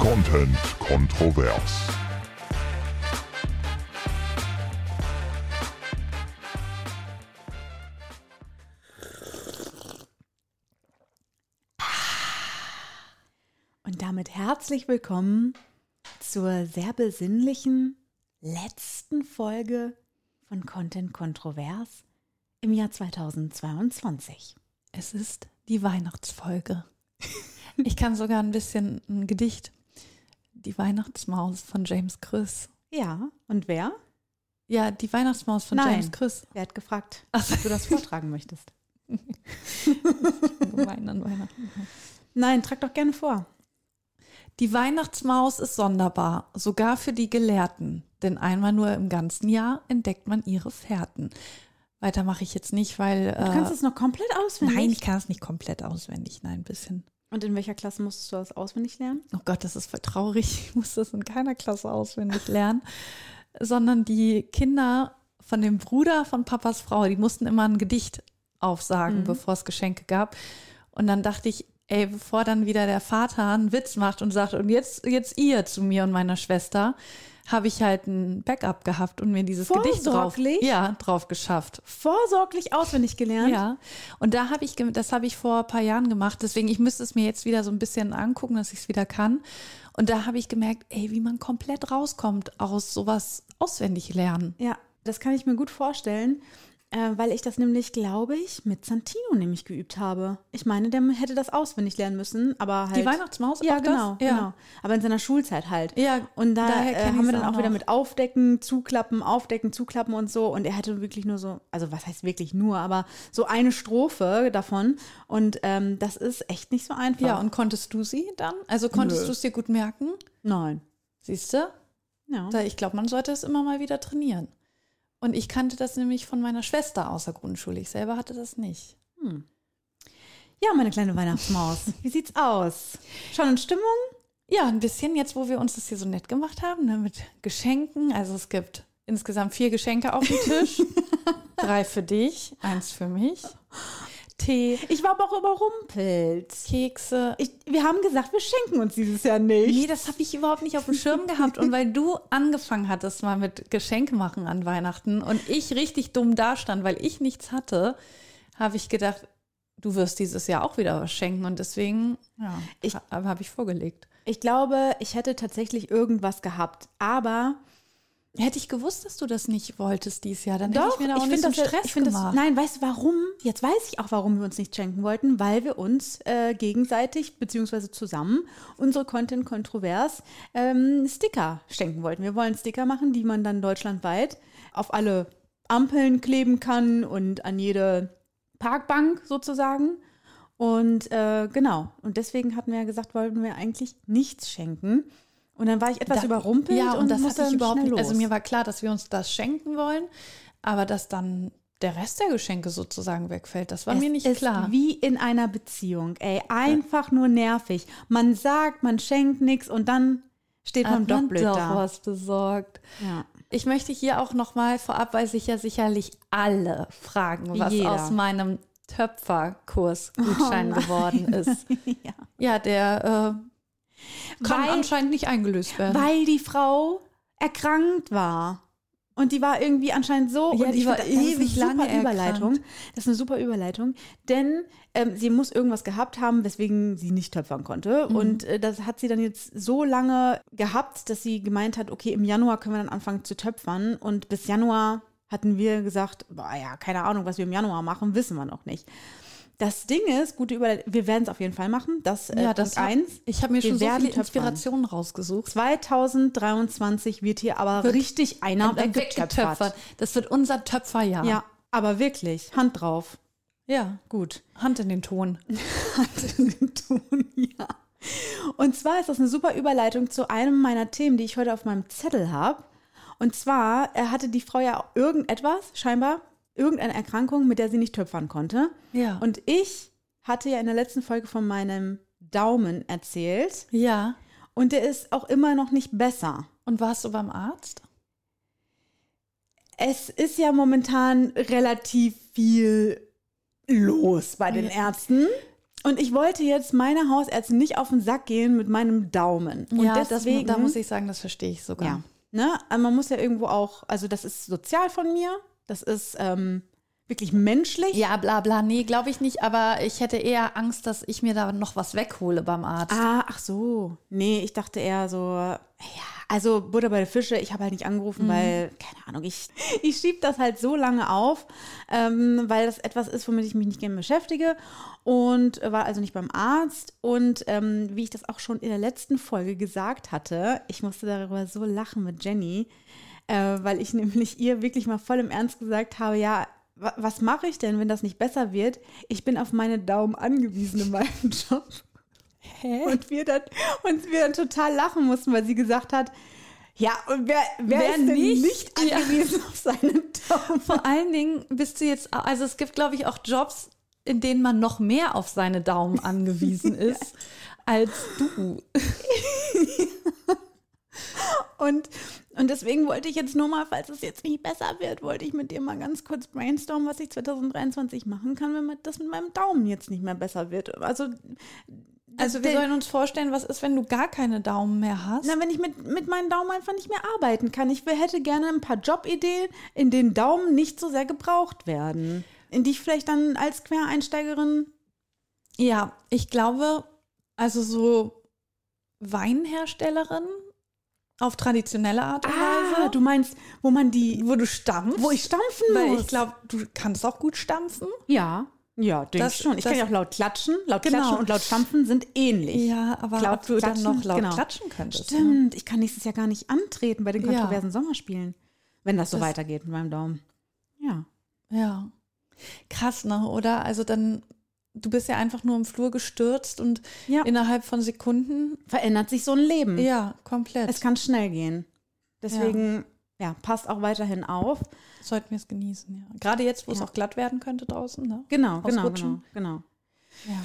Content kontrovers. Und damit herzlich willkommen zur sehr besinnlichen letzten Folge von Content Kontrovers im Jahr 2022. Es ist die Weihnachtsfolge. Ich kann sogar ein bisschen ein Gedicht. Die Weihnachtsmaus von James Chris. Ja, und wer? Ja, die Weihnachtsmaus von Nein. James Chris. Wer hat gefragt, Ach ob du das vortragen möchtest? Gemein an Weihnachten. Nein, trag doch gerne vor. Die Weihnachtsmaus ist sonderbar, sogar für die Gelehrten. Denn einmal nur im ganzen Jahr entdeckt man ihre Fährten. Weiter mache ich jetzt nicht, weil. Du kannst es noch komplett auswendig. Nein, ich kann es nicht komplett auswendig. Nein, ein bisschen. Und in welcher Klasse musstest du das auswendig lernen? Oh Gott, das ist voll traurig. Ich muss das in keiner Klasse auswendig lernen. Sondern die Kinder von dem Bruder von Papas Frau, die mussten immer ein Gedicht aufsagen, bevor es Geschenke gab. Und dann dachte ich, ey, bevor dann wieder der Vater einen Witz macht und sagt, und jetzt, jetzt ihr zu mir und meiner Schwester, habe ich halt ein Backup gehabt und mir dieses Gedicht drauf, Vorsorglich? ja, drauf geschafft. Vorsorglich auswendig gelernt? Ja, und da habe ich, das habe ich vor ein paar Jahren gemacht. Deswegen, ich müsste es mir jetzt wieder so ein bisschen angucken, dass ich es wieder kann. Und da habe ich gemerkt, ey, wie man komplett rauskommt aus sowas auswendig lernen. Ja, das kann ich mir gut vorstellen, äh, weil ich das nämlich, glaube ich, mit Santino nämlich geübt habe. Ich meine, der hätte das auswendig lernen müssen, aber halt. Die Weihnachtsmaus? Ja, genau, Ja. genau. Aber in seiner Schulzeit halt. Ja, Und da daher äh, haben wir dann auch auch wieder mit Aufdecken, Zuklappen, Aufdecken, Zuklappen und so. Und er hatte wirklich nur so, also was heißt wirklich nur, aber so eine Strophe davon. Und ähm, das ist echt nicht so einfach. Ja, und konntest du sie dann? Also konntest du es dir gut merken? nein. Siehst du? Ja. Ich glaube, man sollte es immer mal wieder trainieren. Und ich kannte das nämlich von meiner Schwester aus der Grundschule. Ich selber hatte das nicht. ja, meine kleine Weihnachtsmaus. Wie sieht's aus? Schon in Stimmung? Ja, ein bisschen jetzt, wo wir uns das hier so nett gemacht haben, ne, mit Geschenken. Also es gibt insgesamt vier Geschenke auf dem Tisch. Drei für dich, eins für mich. Tee, Ich war aber auch überrumpelt. Kekse. Ich, wir haben gesagt, wir schenken uns dieses Jahr nicht. Nee, das habe ich überhaupt nicht auf dem Schirm gehabt. Und weil du angefangen hattest mal mit Geschenke machen an Weihnachten und ich richtig dumm dastand, weil ich nichts hatte, habe ich gedacht, du wirst dieses Jahr auch wieder was schenken. Und deswegen ja, habe ich vorgelegt. Ich glaube, ich hätte tatsächlich irgendwas gehabt. Aber Hätte ich gewusst, dass du das nicht wolltest dieses Jahr, dann hätte ich mir da auch find nicht so Stress ich find das, gemacht. Nein, weißt du warum? Jetzt weiß ich auch, warum wir uns nicht schenken wollten, weil wir uns äh, gegenseitig beziehungsweise zusammen unsere Content Kontrovers ähm, Sticker schenken wollten. Wir wollen Sticker machen, die man dann deutschlandweit auf alle Ampeln kleben kann und an jede Parkbank sozusagen. Und äh, genau. Und deswegen hatten wir ja gesagt, wollten wir eigentlich nichts schenken. Und dann war ich etwas Da- überrumpelt Ja, und, das musste hatte ich überhaupt nicht. Also mir war klar, dass wir uns das schenken wollen, aber dass dann der Rest der Geschenke sozusagen wegfällt, das war mir nicht ist klar. wie in einer Beziehung. Ey, einfach nur nervig. Man sagt, man schenkt nichts und dann steht man Hat doch man blöd doch da. was besorgt. Ja. Ich möchte hier auch noch mal vorab, weil sich ja sicherlich alle fragen, was Jeder. aus meinem Töpferkurs-Gutschein Oh geworden ist. ja. Ja, der äh, kann Weil- anscheinend nicht eingelöst werden. Weil die Frau erkrankt war. Und die war irgendwie anscheinend so. Ja, und die ich war find, das ist ewig eine super lange Überleitung. Das ist eine super Überleitung. Denn ähm, sie muss irgendwas gehabt haben, weswegen sie nicht töpfern konnte. Mhm. Und äh, das hat sie dann jetzt so lange gehabt, dass sie gemeint hat, okay, im Januar können wir dann anfangen zu töpfern. Und bis Januar hatten wir gesagt, boah, ja, keine Ahnung, was wir im Januar machen, wissen wir noch nicht. Das Ding ist, gute Überleitung, wir werden es auf jeden Fall machen. Das, äh, ja, das Punkt eins. Ich habe mir Wir schon so viele. Inspirationen rausgesucht. 2023 wird hier aber richtig einer weggetöpfert. Weggetöpfert. Das wird unser Töpferjahr. Ja, aber wirklich, Hand drauf. ja. Gut. Hand in den Ton. Hand in den Ton, ja. Und zwar ist das eine super Überleitung zu einem meiner Themen, die ich heute auf meinem Zettel habe. Und zwar äh, hatte die Frau ja irgendetwas, scheinbar, irgendeine Erkrankung, mit der sie nicht töpfern konnte. Ja. Und ich hatte ja in der letzten Folge von meinem Daumen erzählt. Ja. Und der ist auch immer noch nicht besser. Und warst du beim Arzt? Es ist ja momentan relativ viel los bei den Ärzten. Und ich wollte jetzt meiner Hausärztin nicht auf den Sack gehen mit meinem Daumen. Und ja, deswegen, das, da muss ich sagen, das verstehe ich sogar. ja, ne? Man muss ja irgendwo auch, also das ist sozial von mir, das ist ähm, wirklich menschlich. Ja, bla bla, nee, glaube ich nicht, aber ich hätte eher Angst, dass ich mir da noch was weghole beim Arzt. Ah, ach so. Nee, ich dachte eher so, ja, also Butter bei der Fische, ich habe halt nicht angerufen, weil, keine Ahnung, ich, ich schiebe das halt so lange auf, ähm, weil das etwas ist, womit ich mich nicht gerne beschäftige und war also nicht beim Arzt. Und ähm, wie ich das auch schon in der letzten Folge gesagt hatte, ich musste darüber so lachen mit Jenny, äh, weil ich nämlich ihr wirklich mal voll im Ernst gesagt habe, ja, wa- was mache ich denn, wenn das nicht besser wird? Ich bin auf meine Daumen angewiesen in meinem Job. Hä? Und wir dann, und wir dann total lachen mussten, weil sie gesagt hat, ja, und wer, wer, Wer ist denn nicht? nicht, Ja. angewiesen auf seinen Daumen? Vor allen Dingen bist du jetzt, also es gibt, glaube ich, auch Jobs, in denen man noch mehr auf seine Daumen angewiesen ist als du. Und, und deswegen wollte ich jetzt nur mal, falls es jetzt nicht besser wird, wollte ich mit dir mal ganz kurz brainstormen, was ich 2023 machen kann, wenn das mit meinem Daumen jetzt nicht mehr besser wird. Also, Also wir sollen uns vorstellen, was ist, wenn du gar keine Daumen mehr hast? Na, wenn ich mit, mit meinen Daumen einfach nicht mehr arbeiten kann. Ich hätte gerne ein paar Jobideen, in denen Daumen nicht so sehr gebraucht werden. In die ich vielleicht dann als Quereinsteigerin Ja, ich glaube, also so Weinherstellerin auf traditionelle Art und Ah, Weise. du meinst, wo man die, wo du stampfst. wo ich stampfen Weil muss. ich glaube, du kannst auch gut stampfen. ja, ja, denke ich schon. Ich kann ja auch laut klatschen. Laut Genau. Klatschen und laut stampfen sind ähnlich. Ja, aber Laut ob du klatschen, dann noch laut genau. klatschen könntest. ne? Stimmt, ich kann nächstes Jahr gar nicht antreten bei den Ja. kontroversen Sommerspielen, wenn das so Das- weitergeht mit meinem Daumen. Ja. Ja. Krass, ne? Oder? Also dann, du bist ja einfach nur im Flur gestürzt und Ja. innerhalb von Sekunden, Verändert sich so ein Leben. ja, komplett. Es kann schnell gehen. Deswegen, ja, passt auch weiterhin auf. Sollten wir es genießen, ja. Gerade jetzt, wo es Ja. auch glatt werden könnte draußen, ne? Genau, genau, genau, genau. Ja.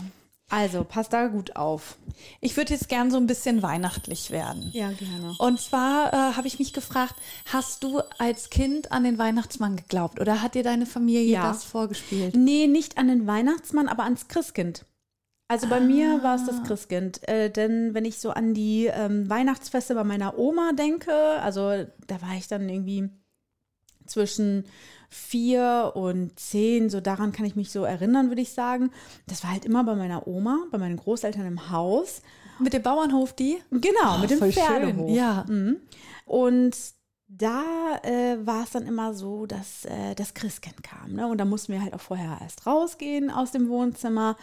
Also, passt da gut auf. Ich würde jetzt gern so ein bisschen weihnachtlich werden. Ja, gerne. Und zwar äh, habe ich mich gefragt, hast du als Kind an den Weihnachtsmann geglaubt oder hat dir deine Familie Ja. das vorgespielt? Nee, nicht an den Weihnachtsmann, aber ans Christkind. Also bei mir war es das Christkind. Äh, denn wenn ich so an die ähm, Weihnachtsfeste bei meiner Oma denke, also da war ich dann irgendwie zwischen vier und zehn, so daran kann ich mich so erinnern, würde ich sagen. Das war halt immer bei meiner Oma, bei meinen Großeltern im Haus. Mit dem Bauernhof die? Genau, mit dem schön. Pferdehof. Ja. Mhm. Und da äh, war es dann immer so, dass äh, das Christkind kam. Ne? Und da mussten wir halt auch vorher erst rausgehen aus dem Wohnzimmer.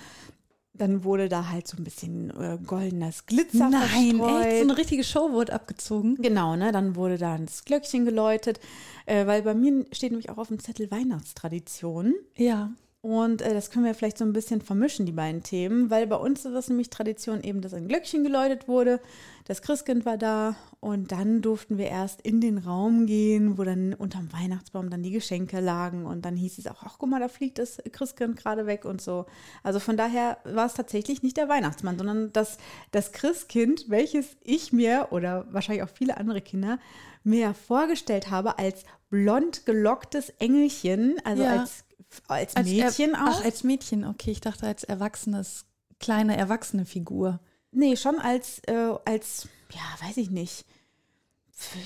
Dann wurde da halt so ein bisschen äh, goldenes Glitzer Nein, verstreut. echt? So eine richtige Show wurde abgezogen. Genau, ne? Dann wurde da das Glöckchen geläutet, äh, weil bei mir steht nämlich auch auf dem Zettel Weihnachtstradition. Ja. Und äh, das können wir vielleicht so ein bisschen vermischen, die beiden Themen, weil bei uns ist das nämlich Tradition eben, dass ein Glöckchen geläutet wurde, das Christkind war da und dann durften wir erst in den Raum gehen, wo dann unterm Weihnachtsbaum dann die Geschenke lagen und dann hieß es auch, ach guck mal, da fliegt das Christkind gerade weg und so. Also von daher war es tatsächlich nicht der Weihnachtsmann, sondern das, das Christkind, welches ich mir oder wahrscheinlich auch viele andere Kinder mir vorgestellt habe als blond gelocktes Engelchen, also Ja. als als Als Mädchen auch? Ach, als Mädchen, okay. Ich dachte als erwachsenes, kleine erwachsene Figur. nee, schon als, äh, als, ja, weiß ich nicht,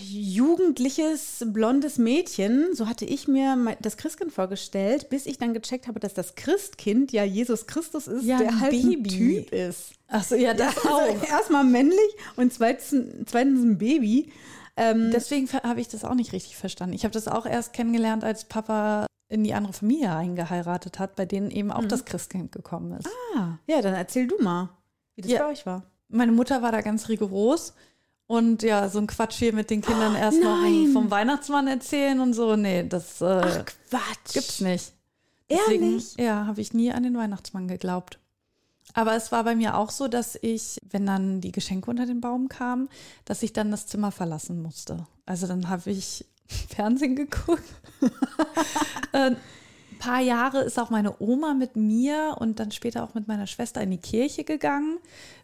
jugendliches, blondes Mädchen. So hatte ich mir das Christkind vorgestellt, bis ich dann gecheckt habe, dass das Christkind ja Jesus Christus ist, Ja, der halt Baby. ein Typ ist. Ach so, ja, das Also auch. erstmal männlich und zweitens, zweitens ein Baby. Ähm, Deswegen habe ich das auch nicht richtig verstanden. Ich habe das auch erst kennengelernt, als Papa in die andere Familie eingeheiratet hat, bei denen eben auch das Christkind gekommen ist. ah, ja, dann erzähl du mal, wie das Ja. bei euch war. Meine Mutter war da ganz rigoros. Und ja, so ein Quatsch hier mit den Kindern erst noch vom Weihnachtsmann erzählen und so. Nee, das äh, Quatsch. gibt's nicht. Ehrlich? ja, habe ich nie an den Weihnachtsmann geglaubt. Aber es war bei mir auch so, dass ich, wenn dann die Geschenke unter den Baum kamen, dass ich dann das Zimmer verlassen musste. Also dann habe ich Fernsehen geguckt. äh, ein paar Jahre ist auch meine Oma mit mir und dann später auch mit meiner Schwester in die Kirche gegangen,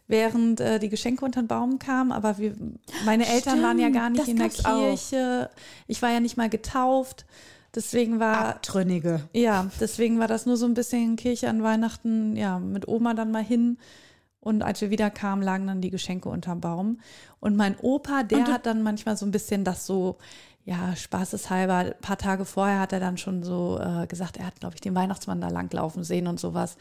während äh, die Geschenke unter den Baum kamen. Aber wir, meine Eltern waren ja gar nicht in der gab's auch. Kirche. Ich war ja nicht mal getauft. Deswegen war, Abtrünnige. ja, deswegen war das nur so ein bisschen Kirche an Weihnachten, ja, mit Oma dann mal hin. Und als wir wieder kamen, lagen dann die Geschenke unterm Baum. Und mein Opa, der hat dann manchmal so ein bisschen das so, ja, spaßeshalber, ein paar Tage vorher hat er dann schon so äh, gesagt, er hat, glaube ich, den Weihnachtsmann da langlaufen sehen und sowas.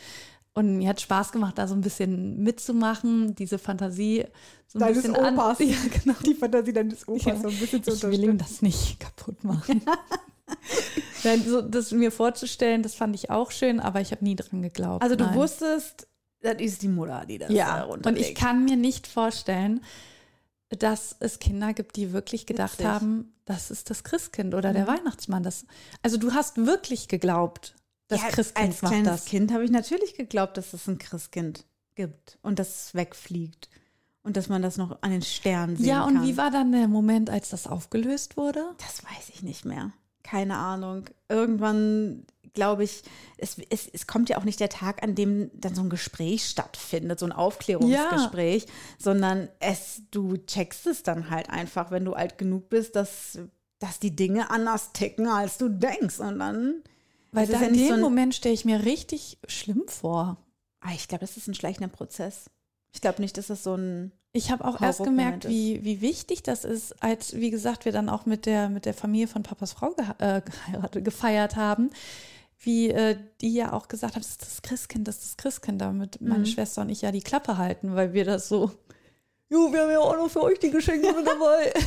Und mir hat Spaß gemacht, da so ein bisschen mitzumachen, diese Fantasie so ein Deines bisschen an- Opas. Ja, genau. Die Fantasie deines Opas Ja, so ein bisschen zu ich will ihm das nicht kaputt machen. Nein, so, das mir vorzustellen, das fand ich auch schön, aber ich habe nie dran geglaubt. Also du nein. wusstest, das ist die Mutter, die das äh, Ja, und ich kann mir nicht vorstellen, dass es Kinder gibt, die wirklich gedacht Witzig. haben, das ist das Christkind oder der Mhm. Weihnachtsmann. Das, also du hast wirklich geglaubt, das ja, Christkind als macht kleines das. Kind habe ich natürlich geglaubt, dass es ein Christkind gibt und dass es wegfliegt und dass man das noch an den Sternen sehen Ja, und kann. wie war dann der Moment, als das aufgelöst wurde? Das weiß ich nicht mehr. Keine Ahnung. Irgendwann glaube ich, es, es, es kommt ja auch nicht der Tag, an dem dann so ein Gespräch stattfindet, so ein Aufklärungsgespräch, sondern es, du checkst es dann halt einfach, wenn du alt genug bist, dass, dass die Dinge anders ticken, als du denkst. Und dann. Weil da ja in dem so Moment stelle ich mir richtig schlimm vor. Ah, ich glaube, das ist ein schleichender Prozess. Ich glaube nicht, dass das so ein. Ich habe auch erst gemerkt, wie, wie wichtig das ist, als, wie gesagt, wir dann auch mit der, mit der Familie von Papas Frau äh, geheiratet, gefeiert haben, wie äh, die ja auch gesagt haben, das ist das Christkind, das ist das Christkind, damit meine Mhm. Schwester und ich ja die Klappe halten, weil wir das so, jo, wir haben ja auch noch für euch die Geschenke mit dabei.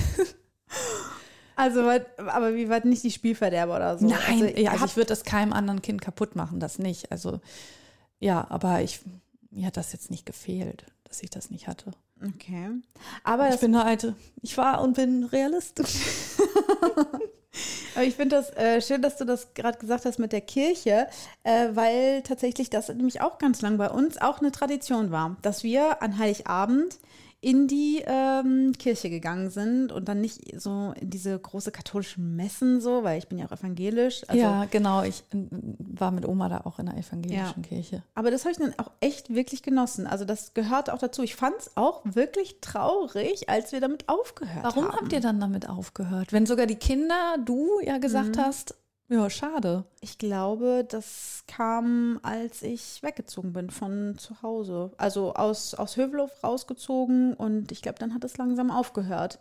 Also, aber wie war nicht die Spielverderber oder so? Nein, also, ja, also ich würde das keinem anderen Kind kaputt machen, das nicht. Also ja, aber ich, mir hat das jetzt nicht gefehlt, dass ich das nicht hatte. Okay. Aber ich bin eine alte, ich war und bin Realist. Aber ich finde das äh, schön, dass du das gerade gesagt hast mit der Kirche, äh, weil tatsächlich das nämlich auch ganz lang bei uns auch eine Tradition war, dass wir an Heiligabend in die ähm, Kirche gegangen sind und dann nicht so in diese große katholischen Messen so, weil ich bin ja auch evangelisch. Also, ja, genau. Ich äh, war mit Oma da auch in der evangelischen Kirche. Aber das habe ich dann auch echt wirklich genossen. Also das gehört auch dazu. Ich fand es auch wirklich traurig, als wir damit aufgehört Warum haben. habt ihr dann damit aufgehört? Wenn sogar die Kinder, du ja gesagt hast, ja, schade. Ich glaube, das kam, als ich weggezogen bin von zu Hause. Also aus, aus Hövelhof rausgezogen und ich glaube, dann hat es langsam aufgehört.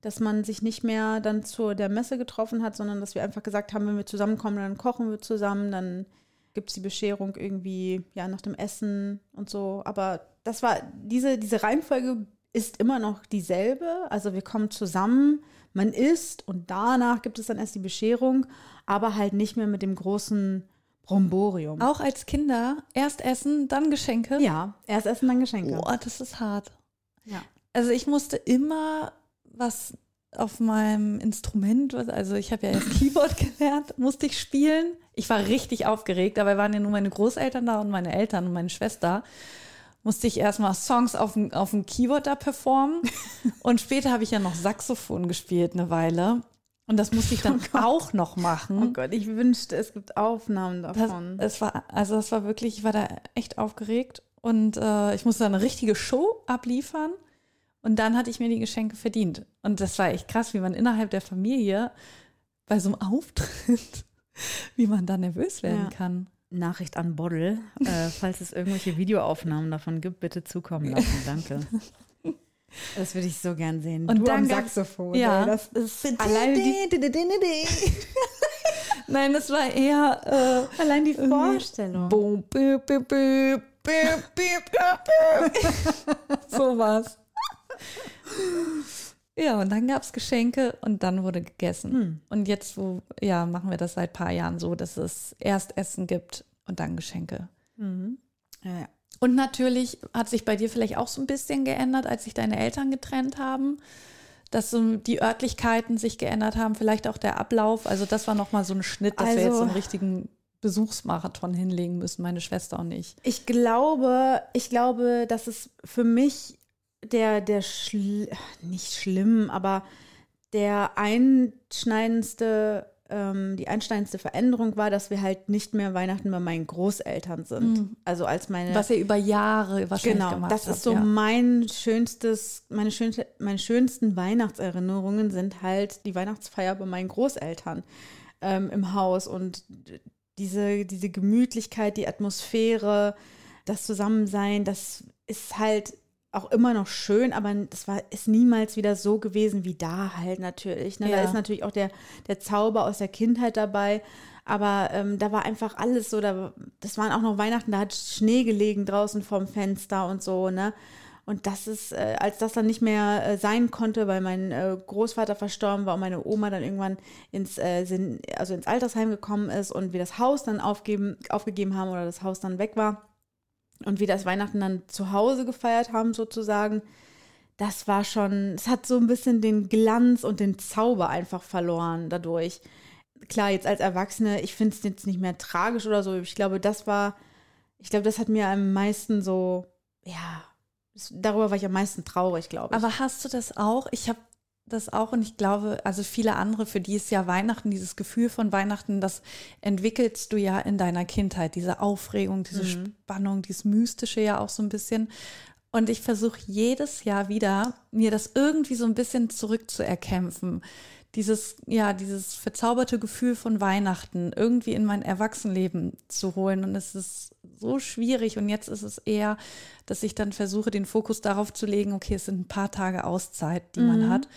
Dass man sich nicht mehr dann zu der Messe getroffen hat, sondern dass wir einfach gesagt haben, wenn wir zusammenkommen, dann kochen wir zusammen, dann gibt es die Bescherung irgendwie ja nach dem Essen und so. Aber das war, diese, diese Reihenfolge ist immer noch dieselbe. Also wir kommen zusammen, man isst und danach gibt es dann erst die Bescherung, aber halt nicht mehr mit dem großen Bromborium. Auch als Kinder erst essen, dann Geschenke. Ja, erst essen, dann Geschenke. Boah, das ist hart. Ja. Also ich musste immer was auf meinem Instrument, was- also ich habe ja erst Keyboard gelernt, musste ich spielen. Ich war richtig aufgeregt, dabei waren ja nur meine Großeltern da und meine Eltern und meine Schwester. Musste ich erstmal Songs auf dem, auf dem Keyboard da performen. und später habe ich ja noch Saxophon gespielt eine Weile. Und das musste ich dann auch noch machen. Oh Gott, ich wünschte, es gibt Aufnahmen Das, davon. es war, also es war wirklich, ich war da echt aufgeregt und äh, ich musste eine richtige Show abliefern und dann hatte ich mir die Geschenke verdient. Und das war echt krass, wie man innerhalb der Familie bei so einem Auftritt, wie man da nervös werden Ja. kann. Nachricht an Boddel. Äh, falls es irgendwelche Videoaufnahmen davon gibt, bitte zukommen lassen. Danke. Das würde ich so gern sehen. Und du dann am Saxophon. ja. Das ist alleine die, Nein, das war eher äh, allein die Vorstellung. Boom, bip, bip, bip, bip, bip, so war's. Ja, und dann gab's Geschenke und dann wurde gegessen. Hm. Und jetzt, wo, ja, machen wir das seit ein paar Jahren so, dass es erst Essen gibt und dann Geschenke. Mhm. Ja, ja. Und natürlich hat sich bei dir vielleicht auch so ein bisschen geändert, als sich deine Eltern getrennt haben, dass so die Örtlichkeiten sich geändert haben, vielleicht auch der Ablauf. Also das war nochmal so ein Schnitt, dass wir Also- jetzt so einen richtigen Besuchsmarathon hinlegen müssen, meine Schwester und ich. Ich glaube, ich glaube, dass es für mich der, der schl nicht schlimm, aber der einschneidendste, ähm, die einschneidendste Veränderung war, dass wir halt nicht mehr Weihnachten bei meinen Großeltern sind. Mhm. Also als meine Was ihr über Jahre wahrscheinlich Genau, gemacht das habt. ist so ja. mein schönstes, meine, schönste, meine schönsten Weihnachtserinnerungen sind halt die Weihnachtsfeier bei meinen Großeltern. ähm, im Haus und diese, diese Gemütlichkeit, die Atmosphäre, das Zusammensein, das ist halt auch immer noch schön, aber das war ist niemals wieder so gewesen wie da halt natürlich. Ne? Ja. Da ist natürlich auch der, der Zauber aus der Kindheit dabei. Aber ähm, da war einfach alles so, da, das waren auch noch Weihnachten, da hat Schnee gelegen draußen vorm Fenster und so, ne? Und das ist, äh, als das dann nicht mehr äh, sein konnte, weil mein äh, Großvater verstorben war und meine Oma dann irgendwann ins, äh, also ins Altersheim gekommen ist und wir das Haus dann aufgeben, aufgegeben haben oder das Haus dann weg war und wir das Weihnachten dann zu Hause gefeiert haben sozusagen, das war schon, es hat so ein bisschen den Glanz und den Zauber einfach verloren dadurch. Klar, jetzt als Erwachsene, ich finde es jetzt nicht mehr tragisch oder so. Ich glaube, das war, ich glaube, das hat mir am meisten so, ja, darüber war ich am meisten traurig, glaube ich. Aber hast du das auch? Ich habe das auch und ich glaube, also viele andere, für die ist ja Weihnachten, dieses Gefühl von Weihnachten, das entwickelst du ja in deiner Kindheit, diese Aufregung, diese Spannung, dieses Mystische ja auch so ein bisschen. Und ich versuche jedes Jahr wieder, mir das irgendwie so ein bisschen zurückzuerkämpfen. Dieses, ja, dieses verzauberte Gefühl von Weihnachten irgendwie in mein Erwachsenenleben zu holen. Und es ist so schwierig. Und jetzt ist es eher, dass ich dann versuche, den Fokus darauf zu legen, okay, es sind ein paar Tage Auszeit, die man hat.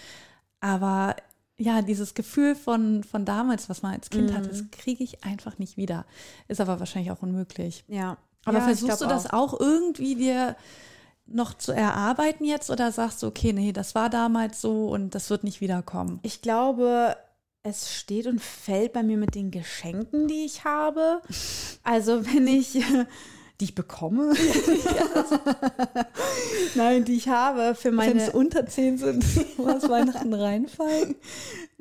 Aber ja, dieses Gefühl von, von damals, was man als Kind hat, das kriege ich einfach nicht wieder. Ist aber wahrscheinlich auch unmöglich. ja. Aber ja, versuchst du das auch irgendwie dir noch zu erarbeiten jetzt oder sagst du, okay, nee, das war damals so und das wird nicht wiederkommen? Ich glaube, es steht und fällt bei mir mit den Geschenken, die ich habe. Also wenn ich, die ich bekomme, nein, die ich habe für Wenn es meine, unter 10 sind, was Weihnachten reinfallen.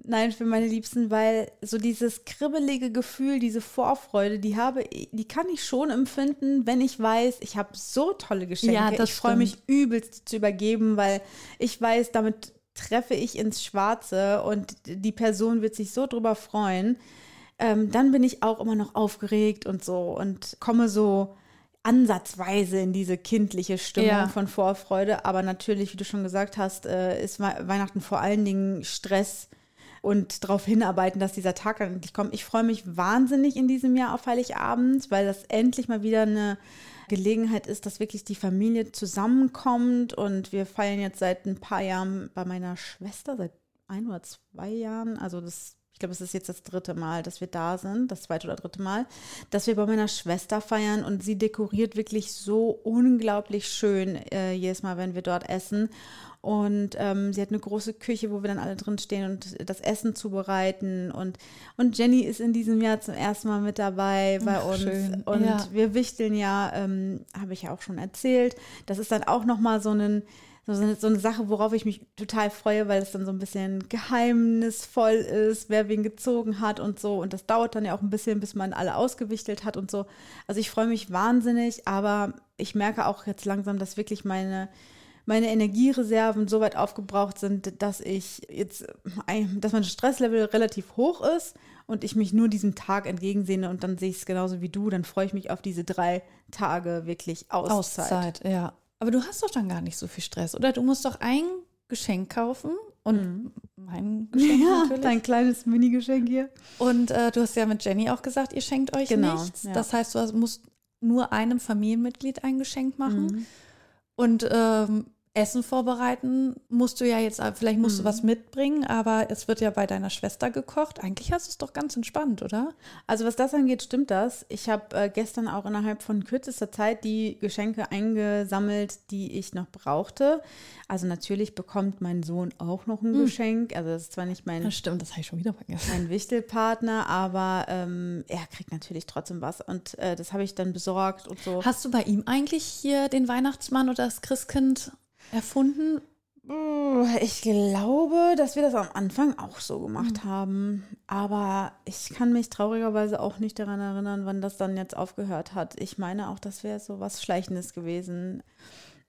nein, für meine Liebsten, weil so dieses kribbelige Gefühl, diese Vorfreude, die habe, die kann ich schon empfinden, wenn ich weiß, ich habe so tolle Geschenke. Ja, das ich freue mich übelst zu übergeben, weil ich weiß, damit treffe ich ins Schwarze und die Person wird sich so drüber freuen. ähm, dann bin ich auch immer noch aufgeregt und so und komme so ansatzweise in diese kindliche Stimmung Ja. von Vorfreude. Aber natürlich, wie du schon gesagt hast, äh, ist Wei- Weihnachten vor allen Dingen Stress und darauf hinarbeiten, dass dieser Tag endlich kommt. Ich freue mich wahnsinnig in diesem Jahr auf Heiligabend, weil das endlich mal wieder eine Gelegenheit ist, dass wirklich die Familie zusammenkommt. Und wir feiern jetzt seit ein paar Jahren bei meiner Schwester, seit ein oder zwei Jahren, also das ich glaube, es ist jetzt das dritte Mal, dass wir da sind, das zweite oder dritte Mal, dass wir bei meiner Schwester feiern und sie dekoriert wirklich so unglaublich schön äh, jedes Mal, wenn wir dort essen. Und ähm, sie hat eine große Küche, wo wir dann alle drin stehen und das Essen zubereiten. Und, und Jenny ist in diesem Jahr zum ersten Mal mit dabei bei Ach, uns. schön. Und Ja. wir wichteln ja, ähm, habe ich ja auch schon erzählt. Das ist dann auch nochmal so ein so eine, so eine Sache, worauf ich mich total freue, weil es dann so ein bisschen geheimnisvoll ist, wer wen gezogen hat und so. Und das dauert dann ja auch ein bisschen, bis man alle ausgewichtelt hat und so. Also ich freue mich wahnsinnig, aber ich merke auch jetzt langsam, dass wirklich meine, meine Energiereserven so weit aufgebraucht sind, dass ich jetzt, ein- dass mein Stresslevel relativ hoch ist und ich mich nur diesem Tag entgegensehne und dann sehe ich es genauso wie du. Dann freue ich mich auf diese drei Tage wirklich Auszeit. Auszeit, ja. Aber du hast doch dann gar nicht so viel Stress, oder? Du musst doch ein Geschenk kaufen und mein Geschenk Mhm. Ja, natürlich. dein kleines Mini-Geschenk hier. Und äh, du hast ja mit Jenny auch gesagt, ihr schenkt euch Genau, nichts. ja. Das heißt, du musst nur einem Familienmitglied ein Geschenk machen. Mhm. Und ähm, Essen vorbereiten musst du ja jetzt, vielleicht musst du Mhm. was mitbringen, aber es wird ja bei deiner Schwester gekocht. Eigentlich hast du es doch ganz entspannt, oder? Also was das angeht, stimmt das. Ich habe äh, gestern auch innerhalb von kürzester Zeit die Geschenke eingesammelt, die ich noch brauchte. Also natürlich bekommt mein Sohn auch noch ein Geschenk. Also das ist zwar nicht mein, stimmt, das habe ich schon wieder vergessen. mein Wichtelpartner, aber ähm, er kriegt natürlich trotzdem was. Und äh, das habe ich dann besorgt und so. Hast du bei ihm eigentlich hier den Weihnachtsmann oder das Christkind erfunden? Ich glaube, dass wir das am Anfang auch so gemacht haben. Aber ich kann mich traurigerweise auch nicht daran erinnern, wann das dann jetzt aufgehört hat. Ich meine auch, das wäre so was Schleichendes gewesen.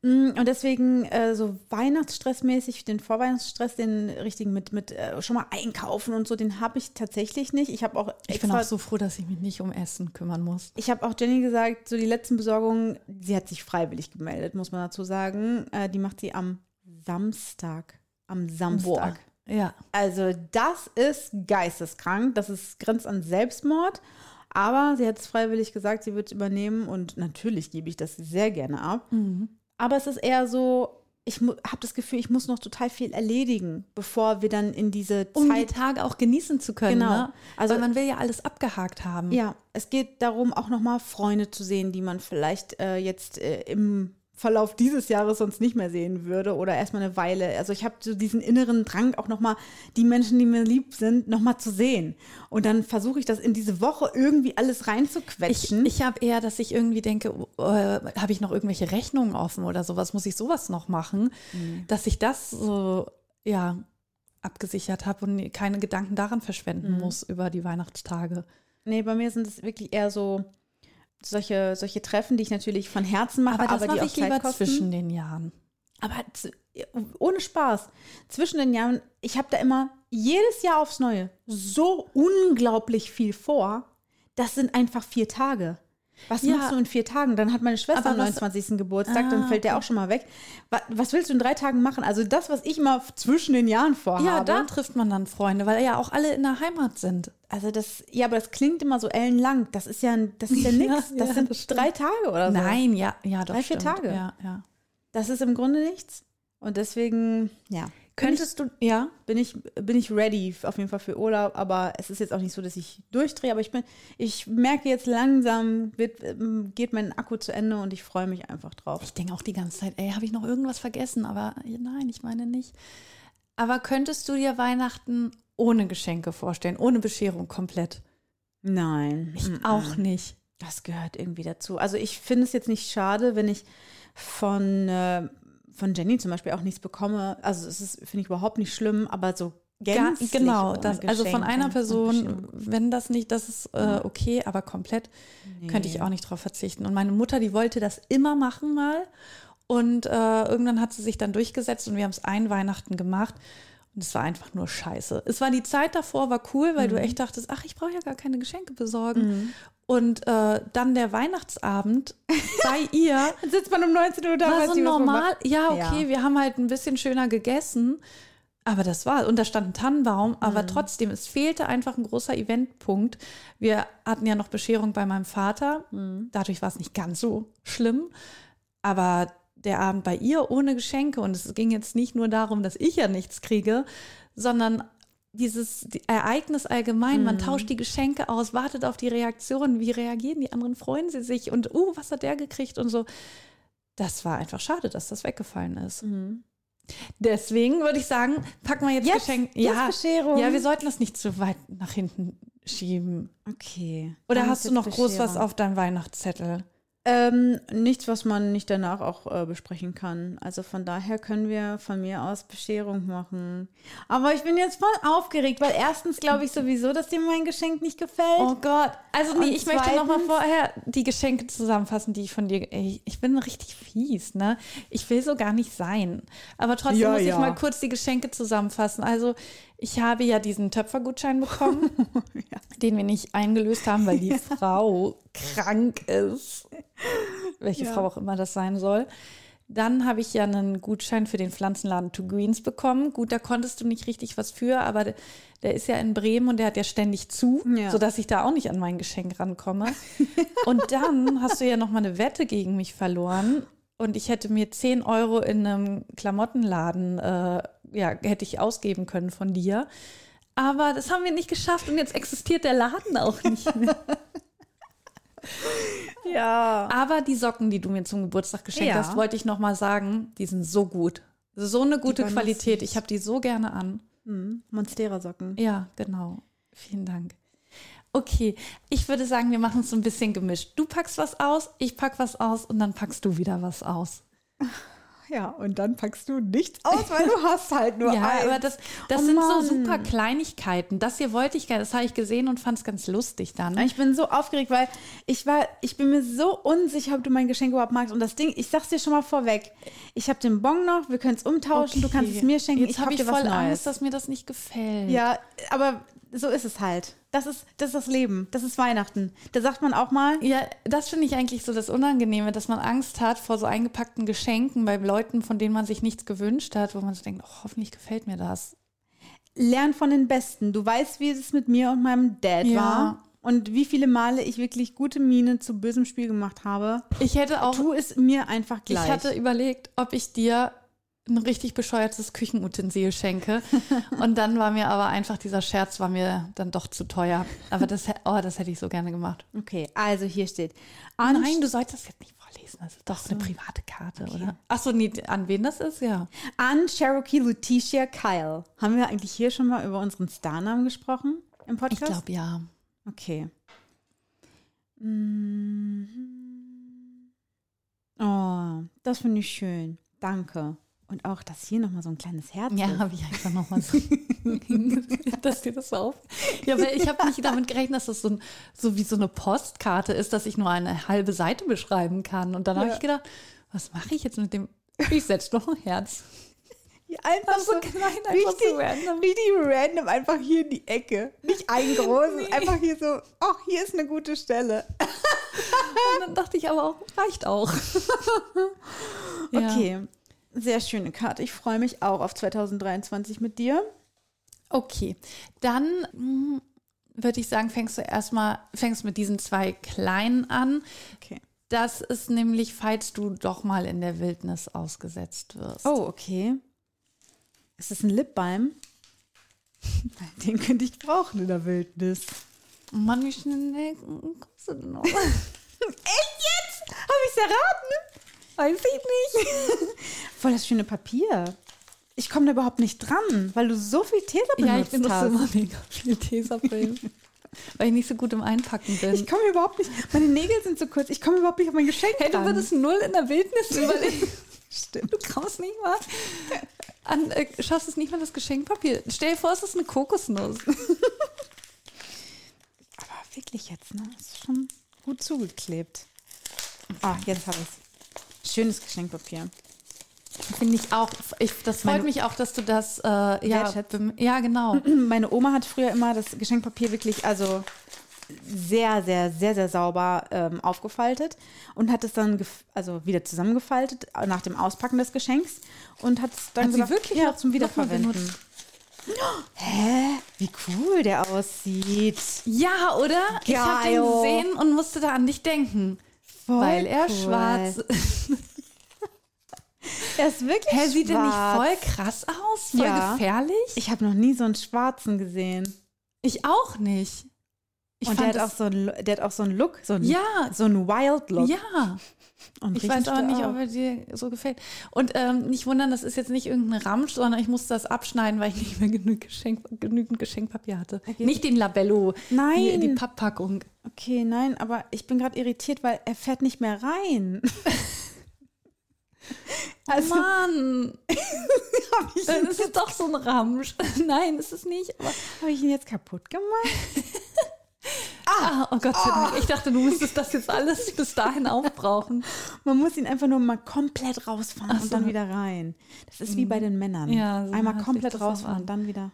Mm, Und deswegen äh, so Weihnachtsstressmäßig, den Vorweihnachtsstress, den richtigen mit, mit äh, schon mal einkaufen und so, den habe ich tatsächlich nicht. Ich habe auch Ich bin auch so froh, dass ich mich nicht um Essen kümmern muss. ich habe auch Jenny gesagt, so die letzten Besorgungen, sie hat sich freiwillig gemeldet, muss man dazu sagen. Äh, die macht sie am Samstag. Am Samstag. Ja. Also das ist geisteskrank, das ist grenzt an Selbstmord. Aber sie hat es freiwillig gesagt, sie wird es übernehmen und natürlich gebe ich das sehr gerne ab. Aber es ist eher so, ich habe das Gefühl, ich muss noch total viel erledigen, bevor wir dann in diese Um Zeit die Tage auch genießen zu können. Genau. Ne? Also- Weil man will ja alles abgehakt haben. Ja, es geht darum, auch nochmal Freunde zu sehen, die man vielleicht äh, jetzt äh, im Verlauf dieses Jahres sonst nicht mehr sehen würde oder erstmal eine Weile. Also ich habe so diesen inneren Drang, auch nochmal die Menschen, die mir lieb sind, nochmal zu sehen. Und dann versuche ich das in diese Woche irgendwie alles Ich, reinzuquetschen. ich habe eher, dass ich irgendwie denke, äh, habe ich noch irgendwelche Rechnungen offen oder sowas? Muss ich sowas noch machen? Dass ich das so, ja, abgesichert habe und keine Gedanken daran verschwenden Mhm. muss über die Weihnachtstage. nee, bei mir sind es wirklich eher so solche, solche Treffen, die ich natürlich von Herzen mache, Aber aber, das die mache auch ich lieber Zeit kosten. zwischen den Jahren. Aber ohne Spaß. Zwischen den Jahren, ich habe da immer jedes Jahr aufs Neue so unglaublich viel vor. Das sind einfach vier Tage. Was Ja. machst du in vier Tagen? Dann hat meine Schwester am was- 29. Geburtstag, dann Ah, fällt der auch schon mal weg. Was, willst du in drei Tagen machen? Also das, was ich immer zwischen den Jahren vorhabe. Ja, da trifft man dann Freunde, weil ja auch alle in der Heimat sind. Also das, ja, aber das klingt immer so ellenlang. Das ist ja, das ist ja nichts. Das ja, sind das drei Tage oder so. Nein, ja, ja, doch. Drei, vier stimmt. Tage. Ja, ja. Das ist im Grunde nichts. Und deswegen, ja. Könntest du, ja? bin ich, bin ich ready auf jeden Fall für Urlaub, aber es ist jetzt auch nicht so, dass ich durchdrehe, aber ich bin, ich merke jetzt langsam, wird, ähm, geht mein Akku zu Ende und ich freue mich einfach drauf. Ich denke auch die ganze Zeit, ey, habe ich noch irgendwas vergessen? Aber nein, ich meine nicht. Aber könntest du dir Weihnachten ohne Geschenke vorstellen, ohne Bescherung komplett? Nein. Ich mm, auch nicht. Das gehört irgendwie dazu. Also ich finde es jetzt nicht schade, wenn ich von, äh, von Jenny zum Beispiel auch nichts bekomme. Also es ist, finde ich überhaupt nicht schlimm, aber so gänzlich genau, ohne das, also von einer Person, wenn das nicht, das ist äh, okay, aber komplett könnte ich auch nicht drauf verzichten. Und meine Mutter, die wollte das immer machen mal. Und äh, irgendwann hat sie sich dann durchgesetzt und wir haben es ein Weihnachten gemacht. Und es war einfach nur scheiße. Es war die Zeit davor, war cool, weil Mhm. du echt dachtest, ach, ich brauche ja gar keine Geschenke besorgen. Und äh, dann der Weihnachtsabend bei ihr Dann sitzt man um 19 Uhr da, war so man normal. Ja, okay, Ja. wir haben halt ein bisschen schöner gegessen. Aber das war, und da stand ein Tannenbaum, aber Mhm. trotzdem, es fehlte einfach ein großer Eventpunkt. Wir hatten ja noch Bescherung bei meinem Vater. Mhm. Dadurch war es nicht ganz so schlimm. Aber der Abend bei ihr ohne Geschenke, und es ging jetzt nicht nur darum, dass ich ja nichts kriege, sondern dieses die Ereignis allgemein, Mhm. man tauscht die Geschenke aus, wartet auf die Reaktion, wie reagieren die anderen, freuen sie sich und, oh, was hat der gekriegt und so. Das war einfach schade, dass das weggefallen ist. Deswegen würde ich sagen, packen wir jetzt, Mhm. Jetzt? Geschenke. Ja, Bescherung? ja, wir sollten das nicht zu weit nach hinten schieben. Okay. Oder hast du noch groß was auf deinem Weihnachtszettel? Ähm, nichts, was man nicht danach auch äh, besprechen kann. Also von daher können wir von mir aus Bescherung machen. Aber ich bin jetzt voll aufgeregt, weil erstens glaube ich sowieso, dass dir mein Geschenk nicht gefällt. Oh Gott. Also nee, ich möchte noch mal zweitens- vorher die Geschenke zusammenfassen, die ich von dir. Ey, ich bin richtig fies, ne? Ich will so gar nicht sein. Aber trotzdem Ja, muss ich ja. mal kurz die Geschenke zusammenfassen. Also ich habe ja diesen Töpfergutschein bekommen, den wir nicht eingelöst haben, weil die Frau krank ist. Welche Ja. Frau auch immer das sein soll. Dann habe ich ja einen Gutschein für den Pflanzenladen To Greens bekommen. Gut, da konntest du nicht richtig was für, aber der, der ist ja in Bremen und der hat ja ständig zu, Ja. sodass ich da auch nicht an mein Geschenk rankomme. und dann hast du ja noch mal eine Wette gegen mich verloren. Und ich hätte mir 10 Euro in einem Klamottenladen, äh, ja, hätte ich ausgeben können von dir. Aber das haben wir nicht geschafft und jetzt existiert der Laden auch nicht mehr. Ja. Aber die Socken, die du mir zum Geburtstag geschenkt Ja. hast, wollte ich noch mal sagen, die sind so gut. So eine gute Qualität. Ich habe die so gerne an. Hm, Monstera-Socken. Ja, genau. Vielen Dank. Okay, ich würde sagen, wir machen es so ein bisschen gemischt. Du packst was aus, ich pack was aus und dann packst du wieder was aus. Ja, und dann packst du nichts aus, weil du hast halt nur Ja, eins. aber das, das Oh sind Mann. so super Kleinigkeiten. Das hier wollte ich das habe ich gesehen und fand es ganz lustig dann. Ich bin so aufgeregt, weil ich war, ich bin mir so unsicher, ob du mein Geschenk überhaupt magst. Und das Ding, ich sag's dir schon mal vorweg. Ich habe den Bon noch, wir können es umtauschen, du kannst es mir schenken, Jetzt ich habe hab ich dir was voll Neues. Angst, dass mir das nicht gefällt. ja, aber so ist es halt. Das ist, das ist das Leben. Das ist Weihnachten. Da sagt man auch mal, Ja, das finde ich eigentlich so das Unangenehme, dass man Angst hat vor so eingepackten Geschenken bei Leuten, von denen man sich nichts gewünscht hat, wo man so denkt, oh, hoffentlich gefällt mir das. lern von den Besten. Du weißt, wie es mit mir und meinem Dad Ja. war. Und wie viele Male ich wirklich gute Miene zu bösem Spiel gemacht habe. Ich hätte auch, Tu es mir einfach gleich. ich hatte überlegt, ob ich dir ein richtig bescheuertes Küchenutensil schenke. Und dann war mir aber einfach, dieser Scherz war mir dann doch zu teuer. Aber das, oh, das hätte ich so gerne gemacht. okay, also hier steht. An Nein, du sollst das jetzt nicht vorlesen. Das ist doch eine private Karte, oder? Achso, nee, an wen das ist, ja. An Cherokee Letitia Kyle. Haben wir eigentlich hier schon mal über unseren Starnamen gesprochen im Ich Podcast? glaube ja. Okay. Mhm. Oh, das finde ich schön. Danke. Und auch, dass hier nochmal so ein kleines Herz Ja, habe ich einfach nochmal so, dass dir das auf. Ja, weil ich habe nicht damit gerechnet, dass das so, ein, so wie so eine Postkarte ist, dass ich nur eine halbe Seite beschreiben kann. Und dann habe Ja. ich gedacht, was mache ich jetzt mit dem? Ich setze noch ein Herz. Ja, einfach so so klein, einfach richtig, so random. richtig random, einfach hier in die Ecke. Nicht ein großes, einfach hier so, ach, hier ist eine gute Stelle. Und dann dachte ich aber auch, reicht auch. Ja. Okay, sehr schöne Karte. Ich freue mich auch auf 2023 mit dir. Okay, dann mm, würde ich sagen, fängst du erstmal, fängst mit diesen zwei kleinen an. Okay. Das ist nämlich, falls du doch mal in der Wildnis ausgesetzt wirst. Oh, okay. Ist das ein Lipbalm? Den könnte ich brauchen in der Wildnis. Mann, wie schnell kommst du denn noch? Echt jetzt? Habe ich es erraten? Weiß ich nicht. Voll das schöne Papier. Ich komme da überhaupt nicht dran, weil du so viel Tesa benutzt Ja, ich benutze hast. immer mega viel Tesafilm. weil ich nicht so gut im Einpacken bin. Ich komme überhaupt nicht. Meine Nägel sind so kurz. Ich komme überhaupt nicht auf mein Geschenk hey, du würdest null in der Wildnis überlegen. Stimmt. Du kaufst nicht mal. An, äh, schaffst es nicht mal das Geschenkpapier. Stell dir vor, es ist eine Kokosnuss. Aber wirklich jetzt, ne? Das ist schon gut zugeklebt. Ah, jetzt habe ich es. Schönes Geschenkpapier. Finde ich auch. Ich, das freut Meine- mich auch, dass du das. Äh, ja, ja, genau. Meine Oma hat früher immer das Geschenkpapier wirklich, also sehr, sehr, sehr, sehr sauber ähm, aufgefaltet und hat es dann also wieder zusammengefaltet äh, nach dem Auspacken des Geschenks und hat es dann Hat gesagt, wirklich ja, zum Wiederverwenden. Hä? Wie cool der aussieht. Ja, oder? Ich habe den Geil. gesehen und musste da an dich denken. Voll weil er cool. schwarz. Er ist wirklich Hä, sieht der nicht schwarz. voll krass aus? Voll Ja. gefährlich? Ich habe noch nie so einen schwarzen gesehen. Ich auch nicht. Ich und der hat, auch so einen, der hat auch so einen Look, so einen, Ja. so einen Wild Look. ja, Und ich weiß aber nicht, auch. ob er dir so gefällt. Und ähm, nicht wundern, das ist jetzt nicht irgendein Ramsch, sondern ich musste das abschneiden, weil ich nicht mehr genug Geschenk, genügend Geschenkpapier hatte. Nicht den Labello, Nein. Die, die Papppackung. Okay, nein, aber ich bin gerade irritiert, weil er fährt nicht mehr rein. also Mann, habe ich, das ist doch so ein Ramsch. Nein, ist es nicht. Aber, hab ich ihn jetzt kaputt gemacht? Ah, oh Gott sei Dank. Ich dachte, du müsstest das jetzt alles bis dahin aufbrauchen. Man muss ihn einfach nur mal komplett rausfahren Ach und so. dann wieder rein. Das ist wie bei den Männern. Ja, so Einmal komplett rausfahren und dann wieder.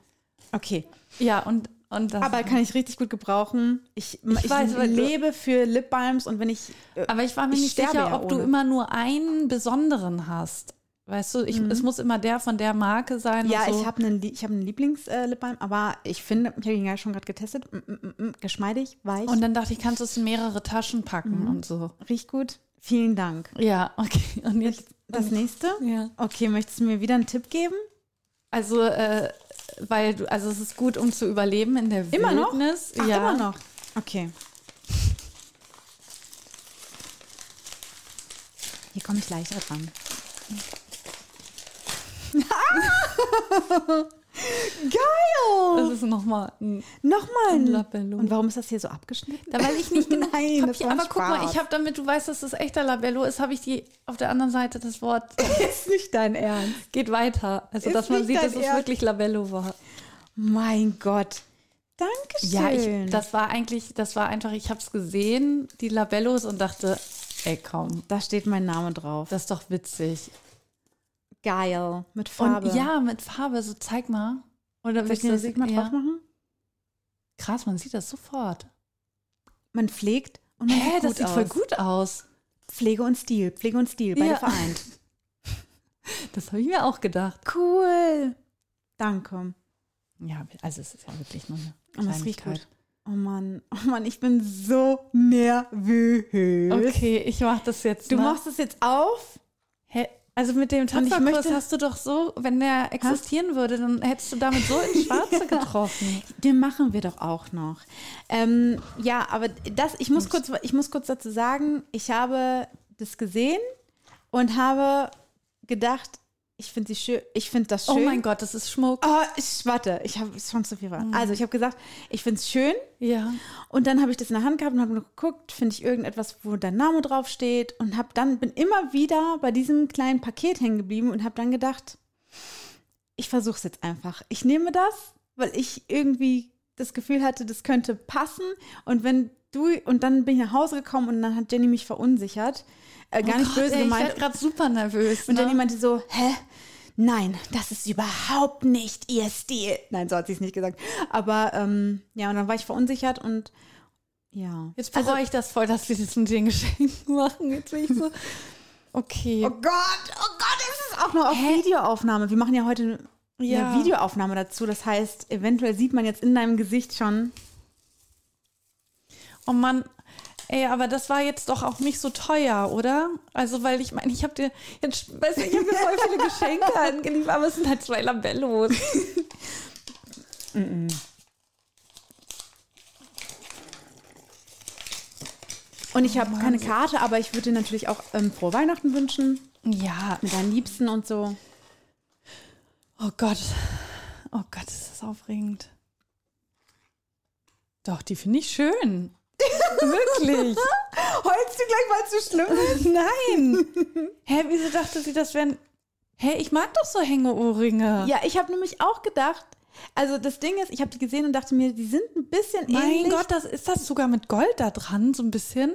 Okay, Ja, und, und das. aber kann ich richtig gut gebrauchen. Ich, ich, weiß, weil du- lebe für Lip Balms und wenn ich. äh, Aber ich war mir Ich nicht sicher, ja ob du ohne. immer nur einen besonderen hast. Weißt du, ich, es muss immer der von der Marke sein. Mhm. Ja, und so. ich habe einen, ich hab einen Lieblings-Lip Balm, aber ich finde, ich habe ihn ja schon gerade getestet. Mm, mm, mm, geschmeidig, weich, Und dann dachte ich, kannst du es in mehrere Taschen Mhm. packen und so. riecht gut. Vielen Dank. Ja, okay. Und jetzt, Das nächste? ja. Okay, möchtest du mir wieder einen Tipp geben? Also, äh, weil du, also es ist gut, um zu überleben in der Immer noch? Wildnis. Ach, ja. immer noch. Okay. Hier komme ich leichter dran. Geil! Das ist nochmal ein Nochmal ein Labello. Und warum ist das hier so abgeschnitten? Da weil ich nicht genau Nein, das ein aber guck mal, Spaß. ich habe damit du weißt, dass das echter Labello ist, habe ich die auf der anderen Seite das Wort ist nicht dein Ernst. geht weiter. Also Ist dass man sieht, dass es Ernst? wirklich Labello war. Mein Gott. Dankeschön. Ja, ich, das war eigentlich, das war einfach, ich habe es gesehen, die Labellos und dachte, ey komm, da steht mein Name drauf. das ist doch witzig. Geil. Mit Farbe. Und ja, mit Farbe, so zeig mal. Oder willst du das Musik mal ja. drauf machen? Krass, man sieht das sofort. Man pflegt und man Hä, sieht das sieht aus. voll gut aus. Pflege und Stil. Pflege und Stil. Beide Ja. vereint. Das habe ich mir auch gedacht. Cool. Danke. Ja, also es ist ja wirklich nur eine Und das riecht gut. Oh Mann, oh Mann, ich bin so nervös. Okay, ich mach das jetzt. Du ne? machst es jetzt auf? Also mit dem möchte- hast du doch so, wenn der existieren würde, dann hättest du damit so ins Schwarze getroffen. Den machen wir doch auch noch. Ähm, ja, aber das, ich muss kurz, ich muss kurz dazu sagen, ich habe das gesehen und habe gedacht, ich finde sie schön, ich finde das schön. Oh mein Gott, das ist Schmuck. Oh, ich, warte, ich habe schon zu viel. verraten. Also ich habe gesagt, ich finde es schön Ja. und dann habe ich das in der Hand gehabt und habe geguckt, finde ich irgendetwas, wo dein Name drauf steht und habe dann bin immer wieder bei diesem kleinen Paket hängen geblieben und habe dann gedacht, ich versuche es jetzt einfach. Ich nehme das, weil ich irgendwie das Gefühl hatte, das könnte passen und wenn du und dann bin ich nach Hause gekommen und dann hat Jenny mich verunsichert, äh, gar nicht Oh Gott, böse ey, Ich gemeint. werde gerade super nervös. Und ne? Jenny meinte so, hä? Nein, das ist überhaupt nicht ihr Stil. Nein, so hat sie es nicht gesagt. Aber ähm, ja, und dann war ich verunsichert und ja. Jetzt bereue ich das voll, dass wir das mit den Geschenken machen. Jetzt bin ich so. Okay. Oh Gott, oh Gott, es ist auch noch auf Videoaufnahme. Wir machen ja heute eine Ja. Videoaufnahme dazu. Das heißt, eventuell sieht man jetzt in deinem Gesicht schon. Oh Mann. Ey, aber das war jetzt doch auch nicht so teuer, oder? Also, weil ich meine, ich habe dir jetzt, weißt du, ich habe dir voll viele Geschenke angeliefert, aber es sind halt zwei Labellos. Und ich habe keine Karte, aber ich würde dir natürlich auch ähm, frohe Weihnachten wünschen. Ja. Mit deinen Liebsten und so. Oh Gott. Oh Gott, ist das aufregend. Doch, die finde ich schön. Wirklich. Heulst du gleich, weil es so schlimm ist? Nein. Hä, wieso dachte sie, das wären. Hä, ich mag doch so Hängeohrringe. Ja, ich habe nämlich auch gedacht, also das Ding ist, ich habe die gesehen und dachte mir, die sind ein bisschen Mein ähnlich. Gott, das ist das sogar mit Gold da dran, so ein bisschen.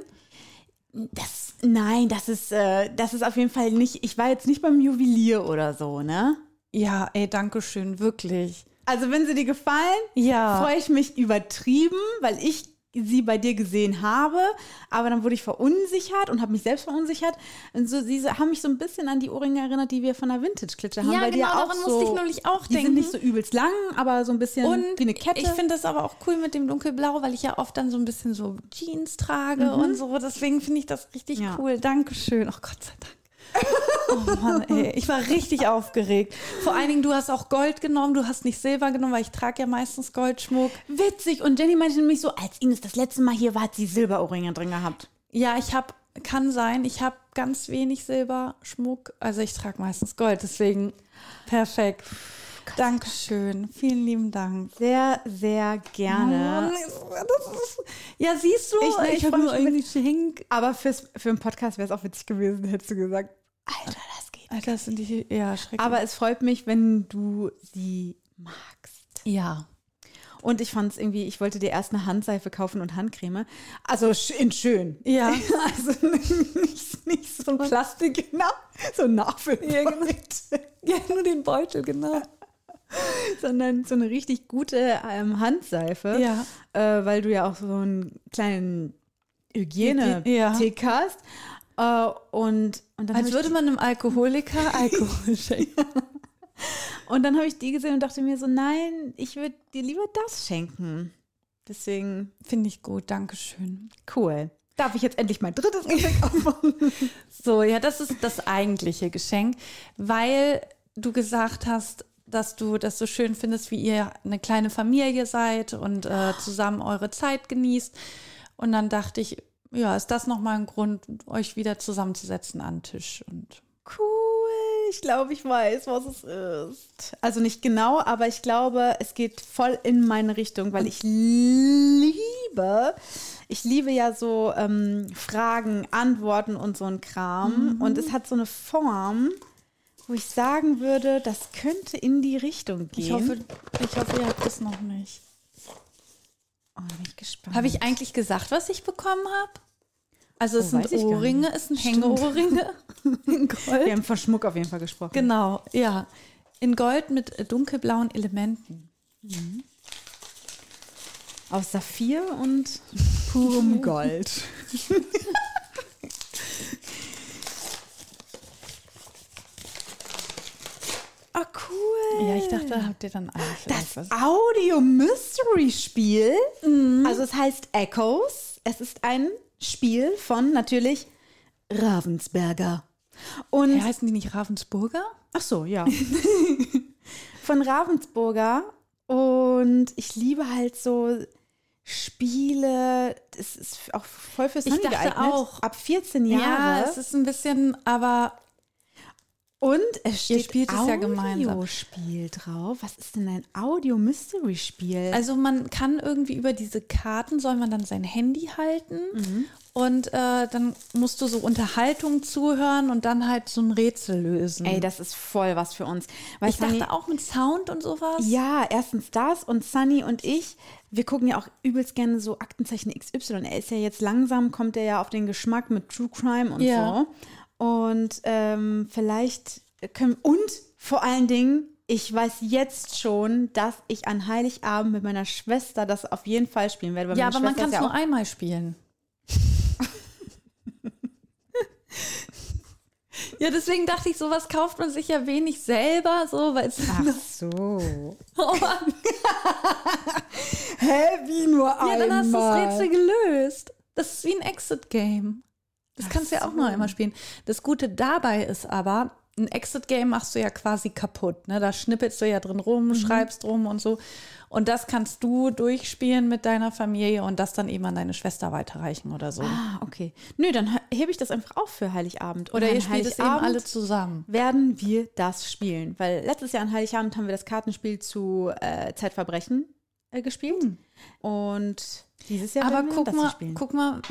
Das, nein, das ist, äh, das ist auf jeden Fall nicht, ich war jetzt nicht beim Juwelier oder so, ne? Ja, ey, danke schön, wirklich. Also wenn sie dir gefallen, Ja. freue ich mich übertrieben, weil ich sie bei dir gesehen habe, aber dann wurde ich verunsichert und habe mich selbst verunsichert. Und so, sie haben mich so ein bisschen an die Ohrringe erinnert, die wir von der Vintage-Klitsche haben. Ja, die genau, ja auch daran so, musste ich neulich auch die denken. sind nicht so übelst lang, aber so ein bisschen Und wie eine Kette. ich finde das aber auch cool mit dem dunkelblau, weil ich ja oft dann so ein bisschen so Jeans trage und so. Deswegen finde ich das richtig Ja. cool. Dankeschön. Oh Gott sei Dank. Oh Mann, ey. Ich war richtig aufgeregt. Vor allen Dingen, du hast auch Gold genommen, du hast nicht Silber genommen, weil ich trage ja meistens Goldschmuck. Witzig. Und Jenny meinte nämlich so, als Ines das letzte Mal hier war, hat sie Silberohrringe drin gehabt. Ja, ich habe, kann sein, ich habe ganz wenig Silberschmuck. Also ich trage meistens Gold, deswegen perfekt. Dankeschön. Vielen lieben Dank. Sehr, sehr gerne. Ja, siehst du, Ich- nee, ich habe freu nur ein Geschenk. Aber fürs, für einen Podcast wäre es auch witzig gewesen, hättest du gesagt, Alter, das geht. Alter, das sind die, ja, schrecklich. Aber es freut mich, wenn du sie magst. ja. Und ich fand es irgendwie, ich wollte dir erst eine Handseife kaufen und Handcreme. Also in schön. Ja. Also nicht, nicht so ein Plastik, genau, so ein Nachfüllbeutel, Ja, nur den Beutel, genau. sondern so eine richtig gute ähm, Handseife. Ja. Äh, weil du ja auch so einen kleinen Ja. Hygiene-Tick hast. Äh, und, und Als würde man einem Alkoholiker Alkohol schenken. und dann habe ich die gesehen und dachte mir so, nein, ich würde dir lieber das schenken. Deswegen Finde ich gut, Dankeschön. cool. Darf ich jetzt endlich mein drittes Geschenk aufmachen? So, ja, das ist das eigentliche Geschenk, weil du gesagt hast, dass du das so schön findest, wie ihr eine kleine Familie seid und äh, zusammen eure Zeit genießt. Und dann dachte ich, ja, ist das nochmal ein Grund, euch wieder zusammenzusetzen an den Tisch. Und Cool, ich glaube, ich weiß, was es ist. Also nicht genau, aber ich glaube, es geht voll in meine Richtung, weil ich liebe, ich liebe ja so ähm, Fragen, Antworten und so ein Kram. Und es hat so eine Form, wo ich sagen würde, das könnte in die Richtung gehen. ich hoffe, ich hoffe, ihr habt das noch nicht. oh, bin ich gespannt. Habe ich eigentlich gesagt, was ich bekommen habe? Also es Oh, sind Ohrringe, es sind Hängeohrringe in Gold. Wir haben von Schmuck auf jeden Fall gesprochen. Genau, ja. In Gold mit dunkelblauen Elementen. Aus Saphir und purem Gold. Ah, cool. Ja, ich Ich dachte, habt ihr dann alle vielleicht Das was? Audio-Mystery-Spiel. Also es heißt Echoes. Es ist ein Spiel von natürlich Ravensberger. Und Ja, heißen die nicht Ravensburger? ach so, ja. von Ravensburger. Und ich liebe halt so Spiele. Das ist auch voll für Sunny dachte geeignet. auch. Ab 14 Jahre. Ja, es ist ein bisschen, aber Und es steht spielt es ja gemeinsam. Audiospiel drauf. Was ist denn ein Audio-Mystery-Spiel? Also man kann irgendwie über diese Karten, soll man dann sein Handy halten Mhm. und äh, dann musst du so Unterhaltung zuhören und dann halt so ein Rätsel lösen. Ey, das ist voll was für uns. Weil ich Sunny- dachte auch mit Sound und sowas. Ja, erstens das und Sunny und ich, wir gucken ja auch übelst gerne so Aktenzeichen XY. Er ist ja jetzt langsam, kommt er ja auf den Geschmack mit True Crime und Ja. so. Und ähm, vielleicht können, und vor allen Dingen, ich weiß jetzt schon, dass ich an Heiligabend mit meiner Schwester das auf jeden Fall spielen werde. weil Ja, aber man kann es ja nur einmal spielen. ja, deswegen dachte ich, sowas kauft man sich ja wenig selber, so, weil es. Ach so. Oh Mann. Hä, wie nur Ja, einmal? dann hast du das Rätsel gelöst. Das ist wie ein Exit-Game. Das kannst du ja auch nur einmal spielen. Das Gute dabei ist aber, ein Exit-Game machst du ja quasi kaputt. Ne? Da schnippelst du ja drin rum, schreibst rum und so. Und das kannst du durchspielen mit deiner Familie und das dann eben an deine Schwester weiterreichen oder so. Ah, okay. Nö, dann he- hebe ich das einfach auf für Heiligabend. Und oder ihr spielt es eben alle zusammen. werden wir das spielen. Weil letztes Jahr an Heiligabend haben wir das Kartenspiel zu äh, Zeitverbrechen äh, gespielt. Und dieses Jahr Aber guck mal, guck mal,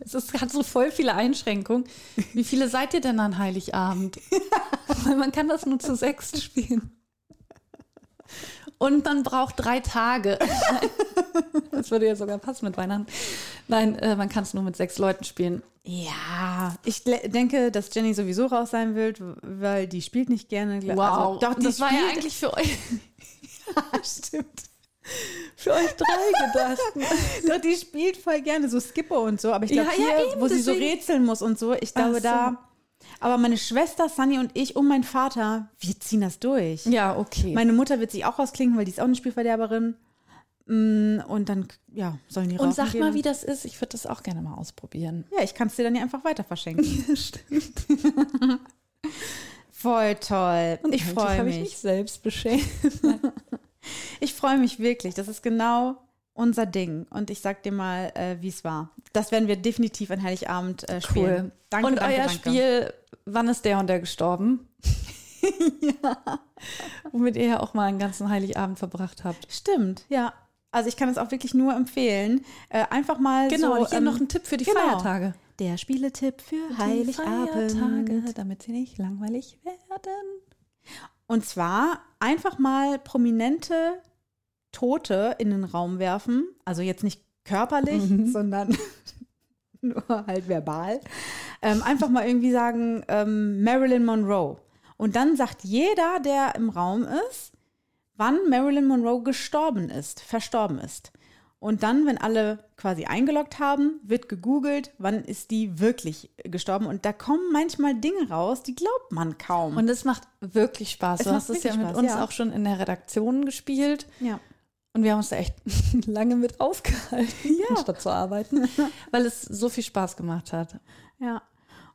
es ist, hat so voll viele Einschränkungen. Wie viele seid ihr denn an Heiligabend? Weil man kann das nur zu sechst spielen. Und man braucht drei Tage. Das würde ja sogar passen mit Weihnachten. Nein, äh, man kann es nur mit sechs Leuten spielen. Ja, ich denke, dass Jenny sowieso raus sein wird, weil die spielt nicht gerne. gl- Also, doch, das war ja eigentlich für euch, stimmt. Für euch drei gedacht. Doch, die spielt voll gerne so Skipper und so. Aber ich glaube, Ja, ja, hier, eben, wo sie so rätseln muss und so, ich glaube, so. da. Aber meine Schwester, Sunny und ich und mein Vater, wir ziehen das durch. Ja, okay. Meine Mutter wird sich auch rausklinken, weil die ist auch eine Spielverderberin. Mm, Und dann, ja, sollen die Und sag gehen. mal, wie das ist. Ich würde das auch gerne mal ausprobieren. Ja, ich kann es dir dann ja einfach weiter verschenken. Stimmt. Voll toll. Und ich freue habe ich mich. mich selbst beschämt. Ich freue mich wirklich. Das ist genau unser Ding. Und ich sag dir mal, äh, wie es war. Das werden wir definitiv an Heiligabend äh, spielen. Cool. Danke, und danke, euer danke. Spiel, wann ist der und der gestorben? ja. Womit ihr ja auch mal einen ganzen Heiligabend verbracht habt. Stimmt, ja. Also ich kann es auch wirklich nur empfehlen. Äh, einfach mal Genau, so. und hier ähm, noch ein Tipp für die genau. Feiertage. Der Spieletipp für Die Heiligabend. Feiertage, damit sie nicht langweilig werden. Und zwar einfach mal prominente Tote in den Raum werfen. Also jetzt nicht körperlich, Mhm. sondern nur halt verbal. Ähm, einfach mal irgendwie sagen, ähm, Marilyn Monroe. Und dann sagt jeder, der im Raum ist, wann Marilyn Monroe gestorben ist, verstorben ist. Und dann, wenn alle quasi eingeloggt haben, wird gegoogelt, wann ist die wirklich gestorben. Und da kommen manchmal Dinge raus, die glaubt man kaum. Und es macht wirklich Spaß. Es du hast es ja mit Spaß, uns ja. auch schon in der Redaktion gespielt. ja. Und wir haben uns da echt lange mit aufgehalten, anstatt zu arbeiten, weil es so viel Spaß gemacht hat. Ja.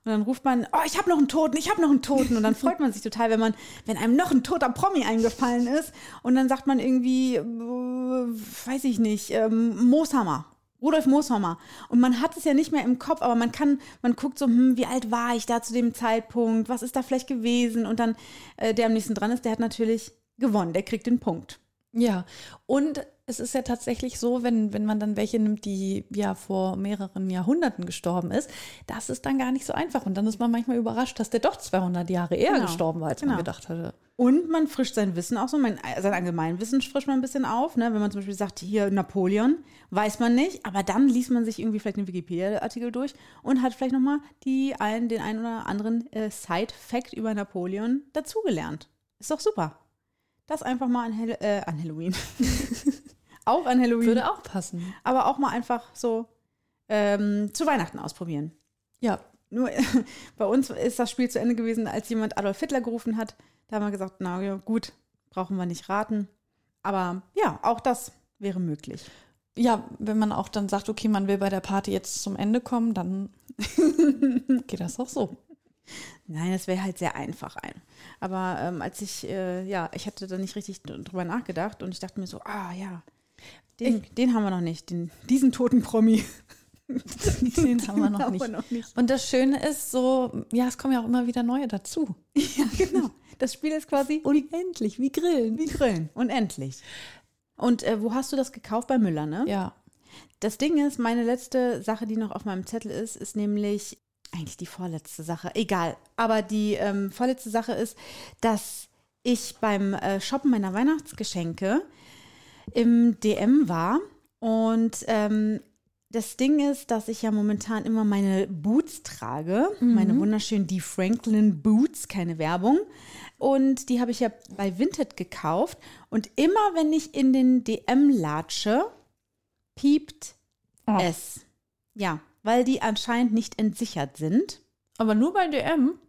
Und dann ruft man, oh, ich habe noch einen Toten, ich habe noch einen Toten. Und dann freut man sich total, wenn man, wenn einem noch ein toter Promi eingefallen ist. Und dann sagt man irgendwie, äh, weiß ich nicht, ähm, Mooshammer. Rudolf Mooshammer. Und man hat es ja nicht mehr im Kopf, aber man kann, man guckt so, hm, wie alt war ich da zu dem Zeitpunkt? Was ist da vielleicht gewesen? Und dann, äh, der am nächsten dran ist, der hat natürlich gewonnen, der kriegt den Punkt. Ja, und es ist ja tatsächlich so, wenn, wenn man dann welche nimmt, die ja vor mehreren Jahrhunderten gestorben ist, das ist dann gar nicht so einfach. Und dann ist man manchmal überrascht, dass der doch 200 Jahre eher Genau, gestorben war, als genau. man gedacht hatte. Und man frischt sein Wissen auch so, mein, sein Allgemeinwissen frischt man ein bisschen auf. Ne? Wenn man zum Beispiel sagt, hier Napoleon, weiß man nicht, aber dann liest man sich irgendwie vielleicht den Wikipedia-Artikel durch und hat vielleicht nochmal die ein, den einen oder anderen äh, Side-Fact über Napoleon dazugelernt. Ist doch super. Das einfach mal an, Hall äh, an Halloween. auch an Halloween. Würde auch passen. aber auch mal einfach so ähm, zu Weihnachten ausprobieren. Ja, Nur bei uns ist das Spiel zu Ende gewesen, als jemand Adolf Hitler gerufen hat. Da haben wir gesagt, na ja, gut, brauchen wir nicht raten. Aber ja, auch das wäre möglich. Ja, wenn man auch dann sagt, okay, man will bei der Party jetzt zum Ende kommen, dann geht das auch so. Nein, das wäre halt sehr einfach ein. Aber ähm, als ich, äh, ja, ich hatte da nicht richtig drüber nachgedacht und ich dachte mir so, ah ja, den, den haben wir noch nicht, den, diesen toten Promi. Den haben wir noch nicht. noch nicht. Und das Schöne ist so, ja, es kommen ja auch immer wieder neue dazu. Ja, genau. Das Spiel ist quasi Unendlich, wie Grillen. wie Grillen. Unendlich. Und äh, wo hast du das gekauft? Bei Müller, ne? Ja. Das Ding ist, meine letzte Sache, die noch auf meinem Zettel ist, ist nämlich eigentlich die vorletzte Sache. Egal. Aber die ähm, vorletzte Sache ist, dass ich beim äh, Shoppen meiner Weihnachtsgeschenke im DM war und ähm, das Ding ist, dass ich ja momentan immer meine Boots trage, meine wunderschönen Die Franklin Boots, keine Werbung. Und die habe ich ja bei Vinted gekauft. Und immer wenn ich in den DM latsche, piept Oh. es. Ja, weil die anscheinend nicht entsichert sind. Aber nur bei DM?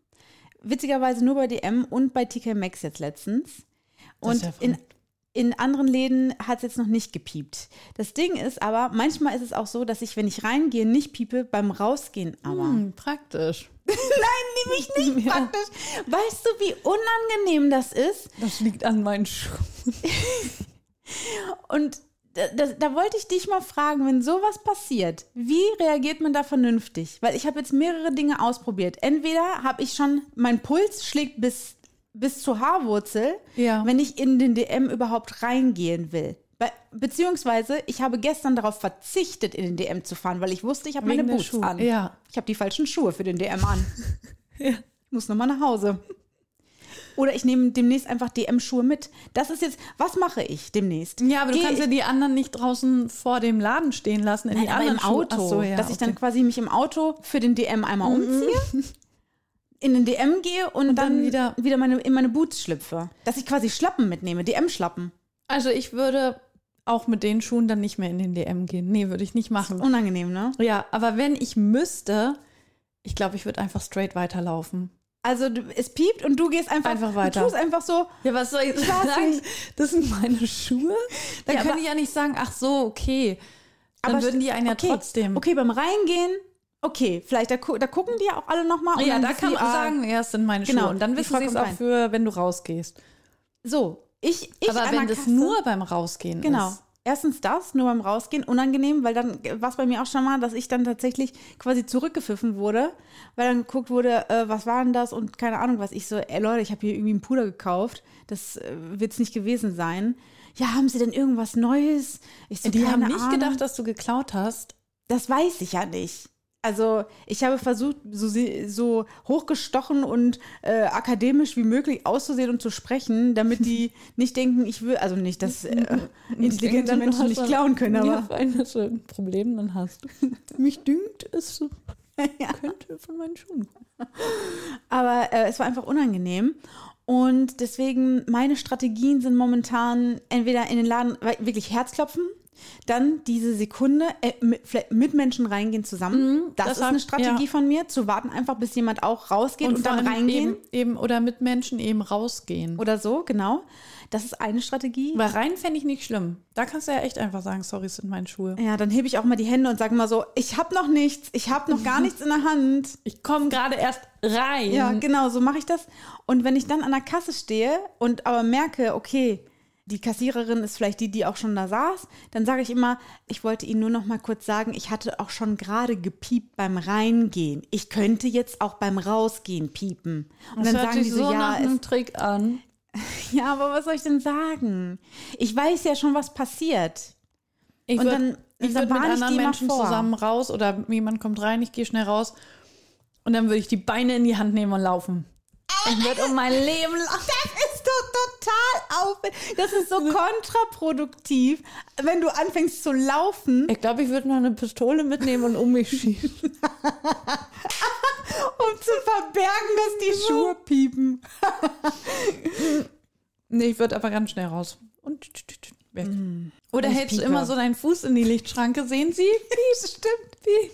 Witzigerweise nur bei DM und bei TK Maxx jetzt letztens. Und ja in. In anderen Läden hat es jetzt noch nicht gepiept. Das Ding ist aber, manchmal ist es auch so, dass ich, wenn ich reingehe, nicht piepe, beim Rausgehen aber. Hm, praktisch. Nein, nämlich nicht Ja. praktisch. Weißt du, wie unangenehm das ist? Das liegt an meinen Schuhen. Und da, da, da wollte ich dich mal fragen, wenn sowas passiert, wie reagiert man da vernünftig? Weil ich habe jetzt mehrere Dinge ausprobiert. Entweder habe ich schon, mein Puls schlägt bis, bis zur Haarwurzel, Ja. wenn ich in den DM überhaupt reingehen will. Be beziehungsweise, ich habe gestern darauf verzichtet, in den DM zu fahren, weil ich wusste, ich habe meine Boots Schuhe. an. Ja. Ich habe die falschen Schuhe für den DM an. Ja. Ich muss nochmal nach Hause. Oder ich nehme demnächst einfach DM-Schuhe mit. Das ist jetzt, was mache ich demnächst? Ja, aber du Geh- kannst ja die anderen nicht draußen vor dem Laden stehen lassen. In Nein, die anderen im Auto. So, ja, dass ich dann okay. Mhm. quasi mich im Auto für den DM einmal umziehe, in den DM gehe und, Und dann, dann wieder, wieder- meine, in meine Boots schlüpfe. Dass ich quasi Schlappen mitnehme, DM-Schlappen. Also ich würde auch mit den Schuhen dann nicht mehr in den DM gehen. Nee, würde ich nicht machen. Unangenehm, ne? Ja, aber wenn ich müsste, ich glaube, ich würde einfach straight weiterlaufen. Also es piept und du gehst einfach, Einfach weiter. Du tust einfach so, Ja, was soll ich weiß sagen? Das sind meine Schuhe. Dann Ja, kann aber- ich ja nicht sagen, ach so, okay. Dann Aber würden die einen ja okay, trotzdem. Okay, beim Reingehen, okay, vielleicht da, da gucken die ja auch alle nochmal. Ja, da kann man sagen, ja, es sind meine Genau, Schuhe. Und dann wissen sie es auch für, wenn du rausgehst. So, ich, ich Aber wenn das Kasse- nur beim Rausgehen Genau. ist. Erstens das, nur beim Rausgehen, unangenehm, weil dann war es bei mir auch schon mal, dass ich dann tatsächlich quasi zurückgepfiffen wurde, weil dann geguckt wurde, äh, was war denn das und keine Ahnung was. Ich so, ey Leute, ich habe hier irgendwie einen Puder gekauft, das äh, wird es nicht gewesen sein. Ja, haben Sie denn irgendwas Neues? Ich so, Die haben nicht Ahnung. gedacht, dass du geklaut hast. Das weiß ich ja nicht. Also ich habe versucht, so, so hochgestochen und äh, akademisch wie möglich auszusehen und zu sprechen, damit die nicht denken, ich will, also nicht, dass äh, intelligente Menschen nicht klauen können, aber Ja, du so ein Problem dann hast. Mich dünkt, es könnte von meinen Schuhen. Aber äh, es war einfach unangenehm. Und deswegen, meine Strategien sind momentan entweder in den Laden wirklich Herzklopfen, dann diese Sekunde äh, mit, mit Menschen reingehen zusammen. das, das ist hab- eine Strategie ja. von mir, zu warten einfach, bis jemand auch rausgeht und, vor dann reingehen. Eben, eben, oder mit Menschen eben rausgehen. Oder so, genau. Das ist eine Strategie. Weil rein fände ich nicht schlimm. Da kannst du ja echt einfach sagen, sorry, es sind meine Schuhe. Ja, dann hebe ich auch mal die Hände und sage mal so, ich habe noch nichts, ich habe noch gar nichts in der Hand. Ich komme gerade erst rein. Ja, genau, so mache ich das. Und wenn ich dann an der Kasse stehe und aber merke, okay, die Kassiererin ist vielleicht die, die auch schon da saß, dann sage ich immer, ich wollte Ihnen nur noch mal kurz sagen, ich hatte auch schon gerade gepiept beim Reingehen. Ich könnte jetzt auch beim Rausgehen piepen. Und das dann sagen die so, so ja, es, Trick an. ja, aber was soll ich denn sagen? Ich weiß ja schon, was passiert. Ich Und würd- dann- ich dann würde mit anderen Menschen vor. zusammen raus oder jemand kommt rein, ich gehe schnell raus und dann würde ich die Beine in die Hand nehmen und laufen. Ich würde um mein Leben laufen. Das ist doch total aufwendig. Das ist so kontraproduktiv, wenn du anfängst zu laufen, Ich glaube, ich würde noch eine Pistole mitnehmen und um mich schießen. um zu verbergen, dass die Schuhe piepen. Nee, ich würde aber ganz schnell raus. Und weg. Oder Ich hältst du immer so deinen Fuß in die Lichtschranke? Sehen Sie? Stimmt. Wie?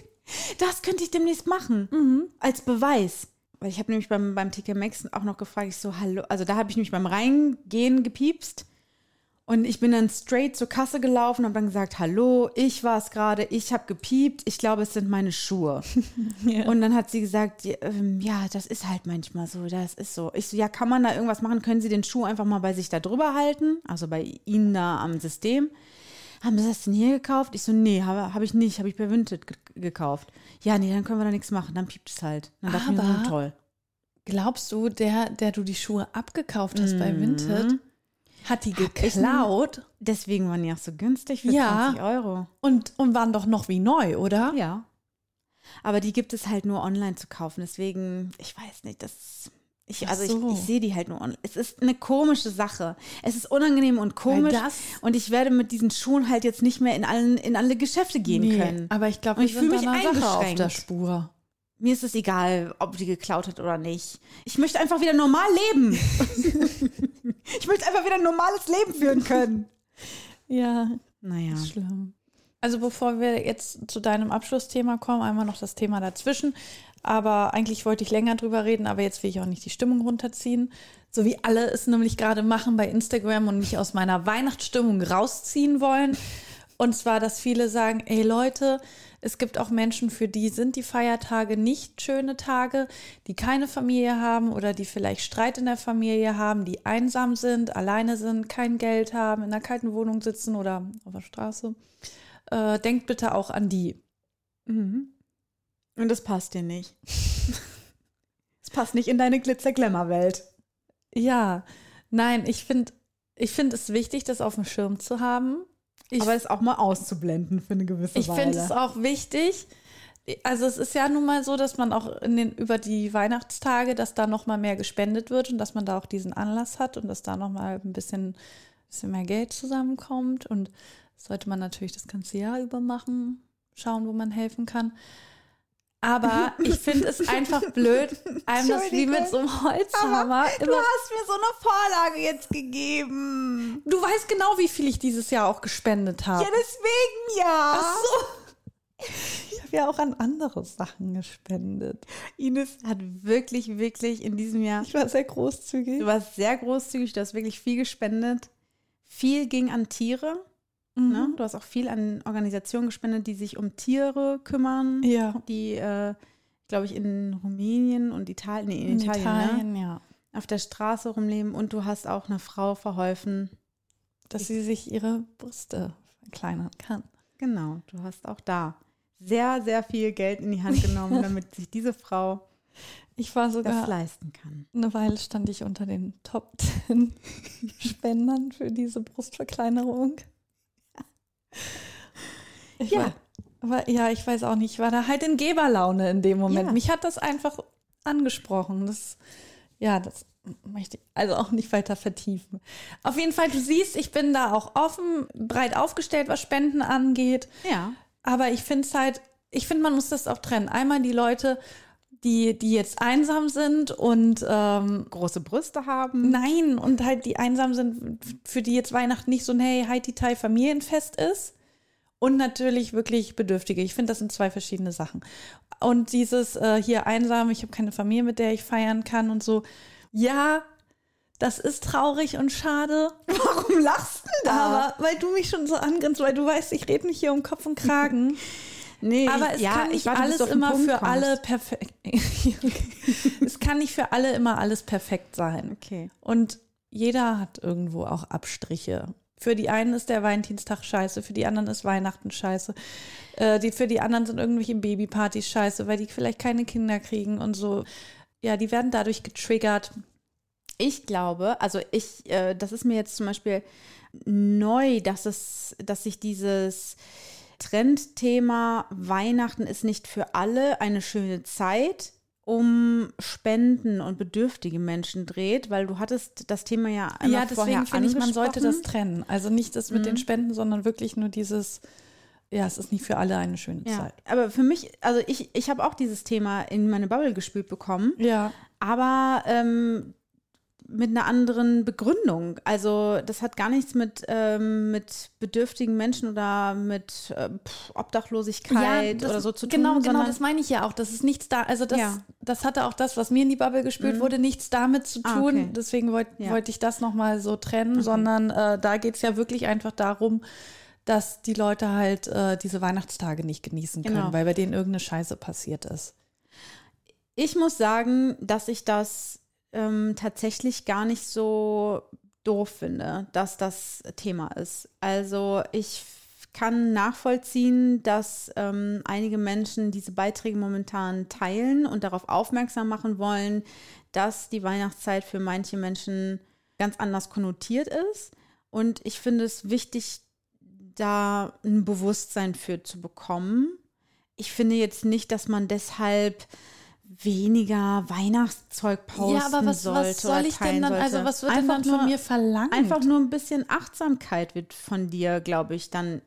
Das könnte ich demnächst machen. Als Beweis. Weil ich habe nämlich beim, beim TK Maxx auch noch gefragt, ich so, hallo, also da habe ich nämlich beim Reingehen gepiepst. Und ich bin dann straight zur Kasse gelaufen und habe dann gesagt, hallo, ich war es gerade, ich habe gepiept, ich glaube, es sind meine Schuhe. Und dann hat sie gesagt, ja, ähm, ja, das ist halt manchmal so, das ist so. Ich so, ja, kann man da irgendwas machen? Können Sie den Schuh einfach mal bei sich da drüber halten? Also bei Ihnen da am System. Haben Sie das denn hier gekauft? Ich so, nee, habe hab ich nicht, habe ich bei Vinted ge gekauft. Ja, nee, dann können wir da nichts machen, dann piept es halt. Dann dachte ich mir, Aber- toll. Glaubst du, der, der du die Schuhe abgekauft hast bei Vinted, hat die geklaut Deswegen waren die auch so günstig für Ja. 20 Euro. und, und waren doch noch wie neu, oder? Ja. Aber die gibt es halt nur online zu kaufen. Deswegen, ich weiß nicht, das. Ich, also so. ich, ich sehe die halt nur online. Es ist eine komische Sache. Es ist unangenehm und komisch. das- und ich werde mit diesen Schuhen halt jetzt nicht mehr in, allen, in alle Geschäfte gehen Nee, können. aber ich glaube, ich fühle fühl mich einer Sache auf eingeschränkt. der Spur. Mir ist es egal, ob die geklaut hat oder nicht. Ich möchte einfach wieder normal leben. ich möchte einfach wieder ein normales Leben führen können. Ja, Naja. schlimm. Also bevor wir jetzt zu deinem Abschlussthema kommen, einmal noch das Thema dazwischen. Aber eigentlich wollte ich länger drüber reden, aber jetzt will ich auch nicht die Stimmung runterziehen. So wie alle es nämlich gerade machen bei Instagram und mich aus meiner Weihnachtsstimmung rausziehen wollen. Und zwar, dass viele sagen, ey Leute, es gibt auch Menschen, für die sind die Feiertage nicht schöne Tage, die keine Familie haben oder die vielleicht Streit in der Familie haben, die einsam sind, alleine sind, kein Geld haben, in einer kalten Wohnung sitzen oder auf der Straße. Äh, denkt bitte auch an die. Mhm. Und das passt dir nicht. Es passt nicht in deine Glitzer-Glamour-Welt. Ja, nein, ich finde ich find es wichtig, das auf dem Schirm zu haben. Ich, Aber es auch mal auszublenden für eine gewisse ich Weile. finde es auch wichtig. Also es ist ja nun mal so, dass man auch in den, über die Weihnachtstage, dass da noch mal mehr gespendet wird und dass man da auch diesen Anlass hat und dass da noch mal ein bisschen, bisschen mehr Geld zusammenkommt. Und das sollte man natürlich das ganze Jahr über machen, schauen, wo man helfen kann. Aber ich finde es einfach blöd, einem das wie mit so einem Holzhammer Du immer hast mir so eine Vorlage jetzt gegeben. Du weißt genau, wie viel ich dieses Jahr auch gespendet habe. Ja, deswegen ja. Ach so. Ich habe ja auch an andere Sachen gespendet. Ines hat wirklich, wirklich in diesem Jahr, Ich war sehr großzügig. du warst sehr großzügig, du hast wirklich viel gespendet. Viel ging an Tiere. Ne? Du hast auch viel an Organisationen gespendet, die sich um Tiere kümmern. Ja. Die, äh, glaube ich, in Rumänien und Italien, nee, in, In Italien, Italien, Ne? ja. auf der Straße rumleben. Und du hast auch einer Frau verholfen. Dass sie sich ihre Brüste verkleinern kann. Genau, du hast auch da sehr, sehr viel Geld in die Hand genommen, damit sich diese Frau Ich war das sogar, leisten kann. eine Weile stand ich unter den Top 10 Spendern für diese Brustverkleinerung. Ich Ja. Aber ja, ich weiß auch nicht, ich war da halt in Geberlaune in dem Moment. Ja. Mich hat das einfach angesprochen. Das, ja, das möchte ich also auch nicht weiter vertiefen. Auf jeden Fall, du siehst, ich bin da auch offen, breit aufgestellt, was Spenden angeht. Ja. Aber ich finde es halt, ich finde, man muss das auch trennen. Einmal die Leute, die, die jetzt einsam sind und ähm, Große Brüste haben. nein, und halt die einsam sind, für die jetzt Weihnachten nicht so ein Hey, Heidi Tai Familienfest ist. Und natürlich wirklich Bedürftige. Ich finde, das sind zwei verschiedene Sachen. Und dieses äh, hier einsam, ich habe keine Familie, mit der ich feiern kann und so. Ja, das ist traurig und schade. Warum lachst du denn Aber weil du mich schon so angrinst, weil du weißt, ich rede nicht hier um Kopf und Kragen. Nee, Aber es ja, kann ich nicht warte, alles immer Punkt für kommst. alle perfekt. es kann nicht für alle immer alles perfekt sein. Okay. Und jeder hat irgendwo auch Abstriche. Für die einen ist der Valentinstag scheiße, für die anderen ist Weihnachten scheiße. Äh, die, für die anderen sind irgendwelche Babypartys scheiße, weil die vielleicht keine Kinder kriegen und so. Ja, die werden dadurch getriggert. Ich glaube, also ich, äh, das ist mir jetzt zum Beispiel neu, dass es, dass sich dieses Trendthema Weihnachten ist nicht für alle eine schöne Zeit um Spenden und bedürftige Menschen dreht, weil du hattest das Thema ja einmal ja, vorher deswegen finde ich, man sollte das trennen. Also nicht das mit den Spenden, sondern wirklich nur dieses, ja, es ist nicht für alle eine schöne Ja, Zeit. aber für mich, also ich, ich habe auch dieses Thema in meine Bubble gespült bekommen. Ja. Aber ähm, mit einer anderen Begründung. Also das hat gar nichts mit, ähm, mit bedürftigen Menschen oder mit äh, Obdachlosigkeit das, oder so zu genau, tun. Genau, das meine ich ja auch. Das ist nichts da. Also das, Ja. das hatte auch das, was mir in die Bubble gespült wurde, nichts damit zu Ah, tun. okay. Deswegen wollte Ja. wollte ich das nochmal so trennen, sondern äh, da geht es ja wirklich einfach darum, dass die Leute halt äh, diese Weihnachtstage nicht genießen können, Genau. weil bei denen irgendeine Scheiße passiert ist. Ich muss sagen, dass ich das ähm, tatsächlich gar nicht so doof finde, dass das Thema ist. Also ich kann nachvollziehen, dass ähm, einige Menschen diese Beiträge momentan teilen und darauf aufmerksam machen wollen, dass die Weihnachtszeit für manche Menschen ganz anders konnotiert ist. Und ich finde es wichtig, da ein Bewusstsein für zu bekommen. Ich finde jetzt nicht, dass man deshalb weniger Weihnachtszeug posten ja, aber was, sollte was soll ich denn dann, also sollte. was wird Einfach denn dann nur, von mir verlangt? Einfach nur ein bisschen Achtsamkeit wird von dir, glaube ich, dann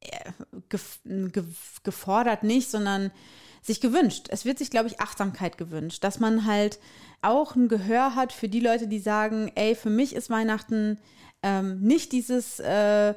äh, gef gef gefordert nicht, sondern sich gewünscht. Es wird sich, glaube ich, Achtsamkeit gewünscht, dass man halt auch ein Gehör hat für die Leute, die sagen, ey, für mich ist Weihnachten ähm, nicht dieses äh,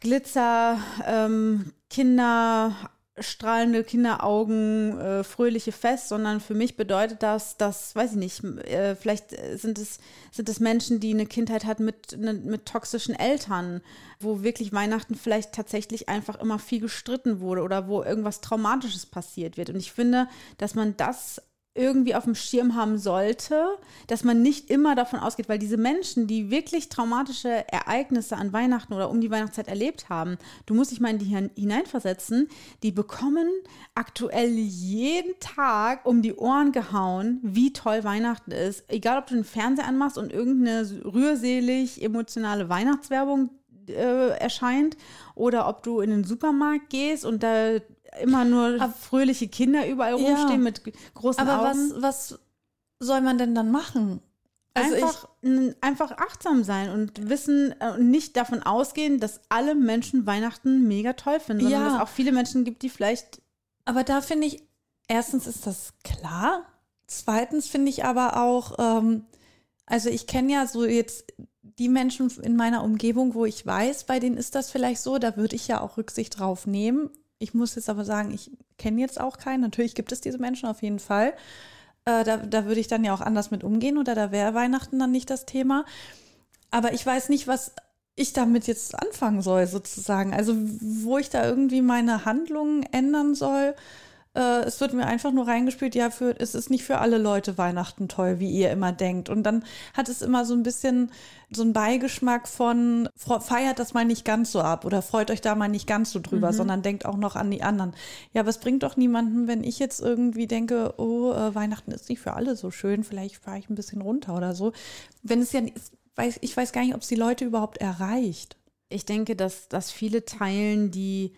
Glitzer, ähm, Kinder, strahlende Kinderaugen, äh, fröhliche Fest, sondern für mich bedeutet das, dass, weiß ich nicht, äh, vielleicht sind es, sind es Menschen, die eine Kindheit hatten mit, ne, mit toxischen Eltern, wo wirklich Weihnachten vielleicht tatsächlich einfach immer viel gestritten wurde oder wo irgendwas Traumatisches passiert wird. Und ich finde, dass man das irgendwie auf dem Schirm haben sollte, dass man nicht immer davon ausgeht, weil diese Menschen, die wirklich traumatische Ereignisse an Weihnachten oder um die Weihnachtszeit erlebt haben, du musst dich mal in die hin- hineinversetzen, die bekommen aktuell jeden Tag um die Ohren gehauen, wie toll Weihnachten ist. Egal, ob du den Fernseher anmachst und irgendeine rührselig emotionale Weihnachtswerbung äh, erscheint oder ob du in den Supermarkt gehst und da immer nur fröhliche Kinder überall Ja. rumstehen mit großen aber Augen. was, was soll man denn dann machen? Also einfach, einfach achtsam sein und wissen äh, und nicht davon ausgehen, dass alle Menschen Weihnachten mega toll finden, sondern Ja. dass es auch viele Menschen gibt, die vielleicht Aber da finde ich, erstens ist das klar. Zweitens finde ich aber auch, ähm, also ich kenne ja so jetzt die Menschen in meiner Umgebung, wo ich weiß, bei denen ist das vielleicht so, da würde ich ja auch Rücksicht drauf nehmen. Ich muss jetzt aber sagen, ich kenne jetzt auch keinen. Natürlich gibt es diese Menschen auf jeden Fall. Äh, da, da würde ich dann ja auch anders mit umgehen oder da wäre Weihnachten dann nicht das Thema. Aber ich weiß nicht, was ich damit jetzt anfangen soll, sozusagen. Also, wo ich da irgendwie meine Handlungen ändern soll. Äh, es wird mir einfach nur reingespielt, ja, für, es ist nicht für alle Leute Weihnachten toll, wie ihr immer denkt. Und dann hat es immer so ein bisschen so einen Beigeschmack von, feiert das mal nicht ganz so ab oder freut euch da mal nicht ganz so drüber, sondern denkt auch noch an die anderen. Ja, aber es bringt doch niemanden, wenn ich jetzt irgendwie denke, oh, äh, Weihnachten ist nicht für alle so schön, vielleicht fahre ich ein bisschen runter oder so. Wenn es ja, weiß, ich weiß gar nicht, ob es die Leute überhaupt erreicht. ich denke, dass, dass viele teilen, die,